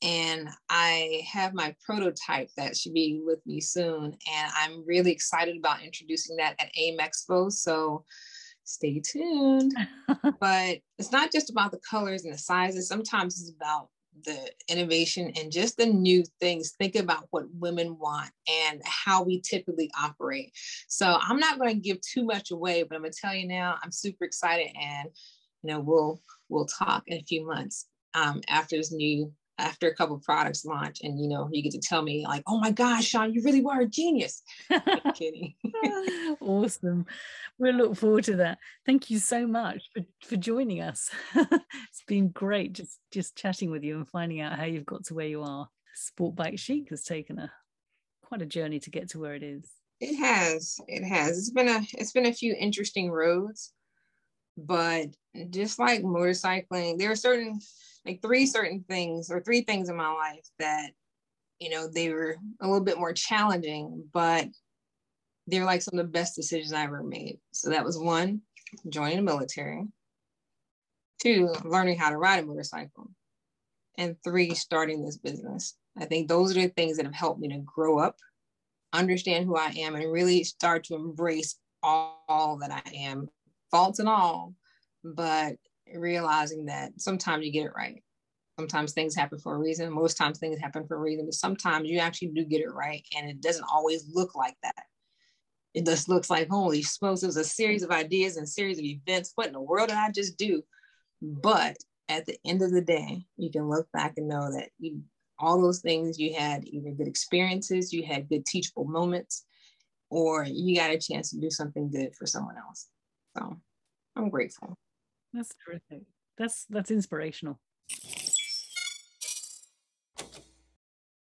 and i have my prototype that should be with me soon and i'm really excited about introducing that at AIMExpo. So stay tuned. But it's not just about the colors and the sizes. Sometimes it's about the innovation and just the new things. Think about what women want and how we typically operate. So i'm not going to give too much away but i'm going to tell you now i'm super excited and you know we'll we'll talk in a few months um, after this new after a couple products launch and you know you get to tell me like oh my gosh sean you really were a genius. Kidding. Awesome. We'll look forward to that. Thank you so much for, for joining us. It's been great just just chatting with you and finding out how you've got to where you are. Sport bike chic has taken a quite a journey to get to where it is. It has. It has. It's been a it's been a few interesting roads but just like motorcycling there are certain like three certain things or three things in my life that you know they were a little bit more challenging but they're like some of the best decisions i ever made. So that was one joining the military. Two learning how to ride a motorcycle. And three starting this business. I think those are the things that have helped me to grow up understand who i am and really start to embrace all, all that i am faults and all but realizing that sometimes you get it right. Sometimes things happen for a reason. Most times things happen for a reason, but sometimes you actually do get it right. And it doesn't always look like that. It just looks like, holy smokes, it was a series of ideas and series of events. What in the world did I just do? But at the end of the day, you can look back and know that you all those things you had either good experiences, you had good teachable moments, or you got a chance to do something good for someone else. So I'm grateful. That's terrific. That's that's inspirational.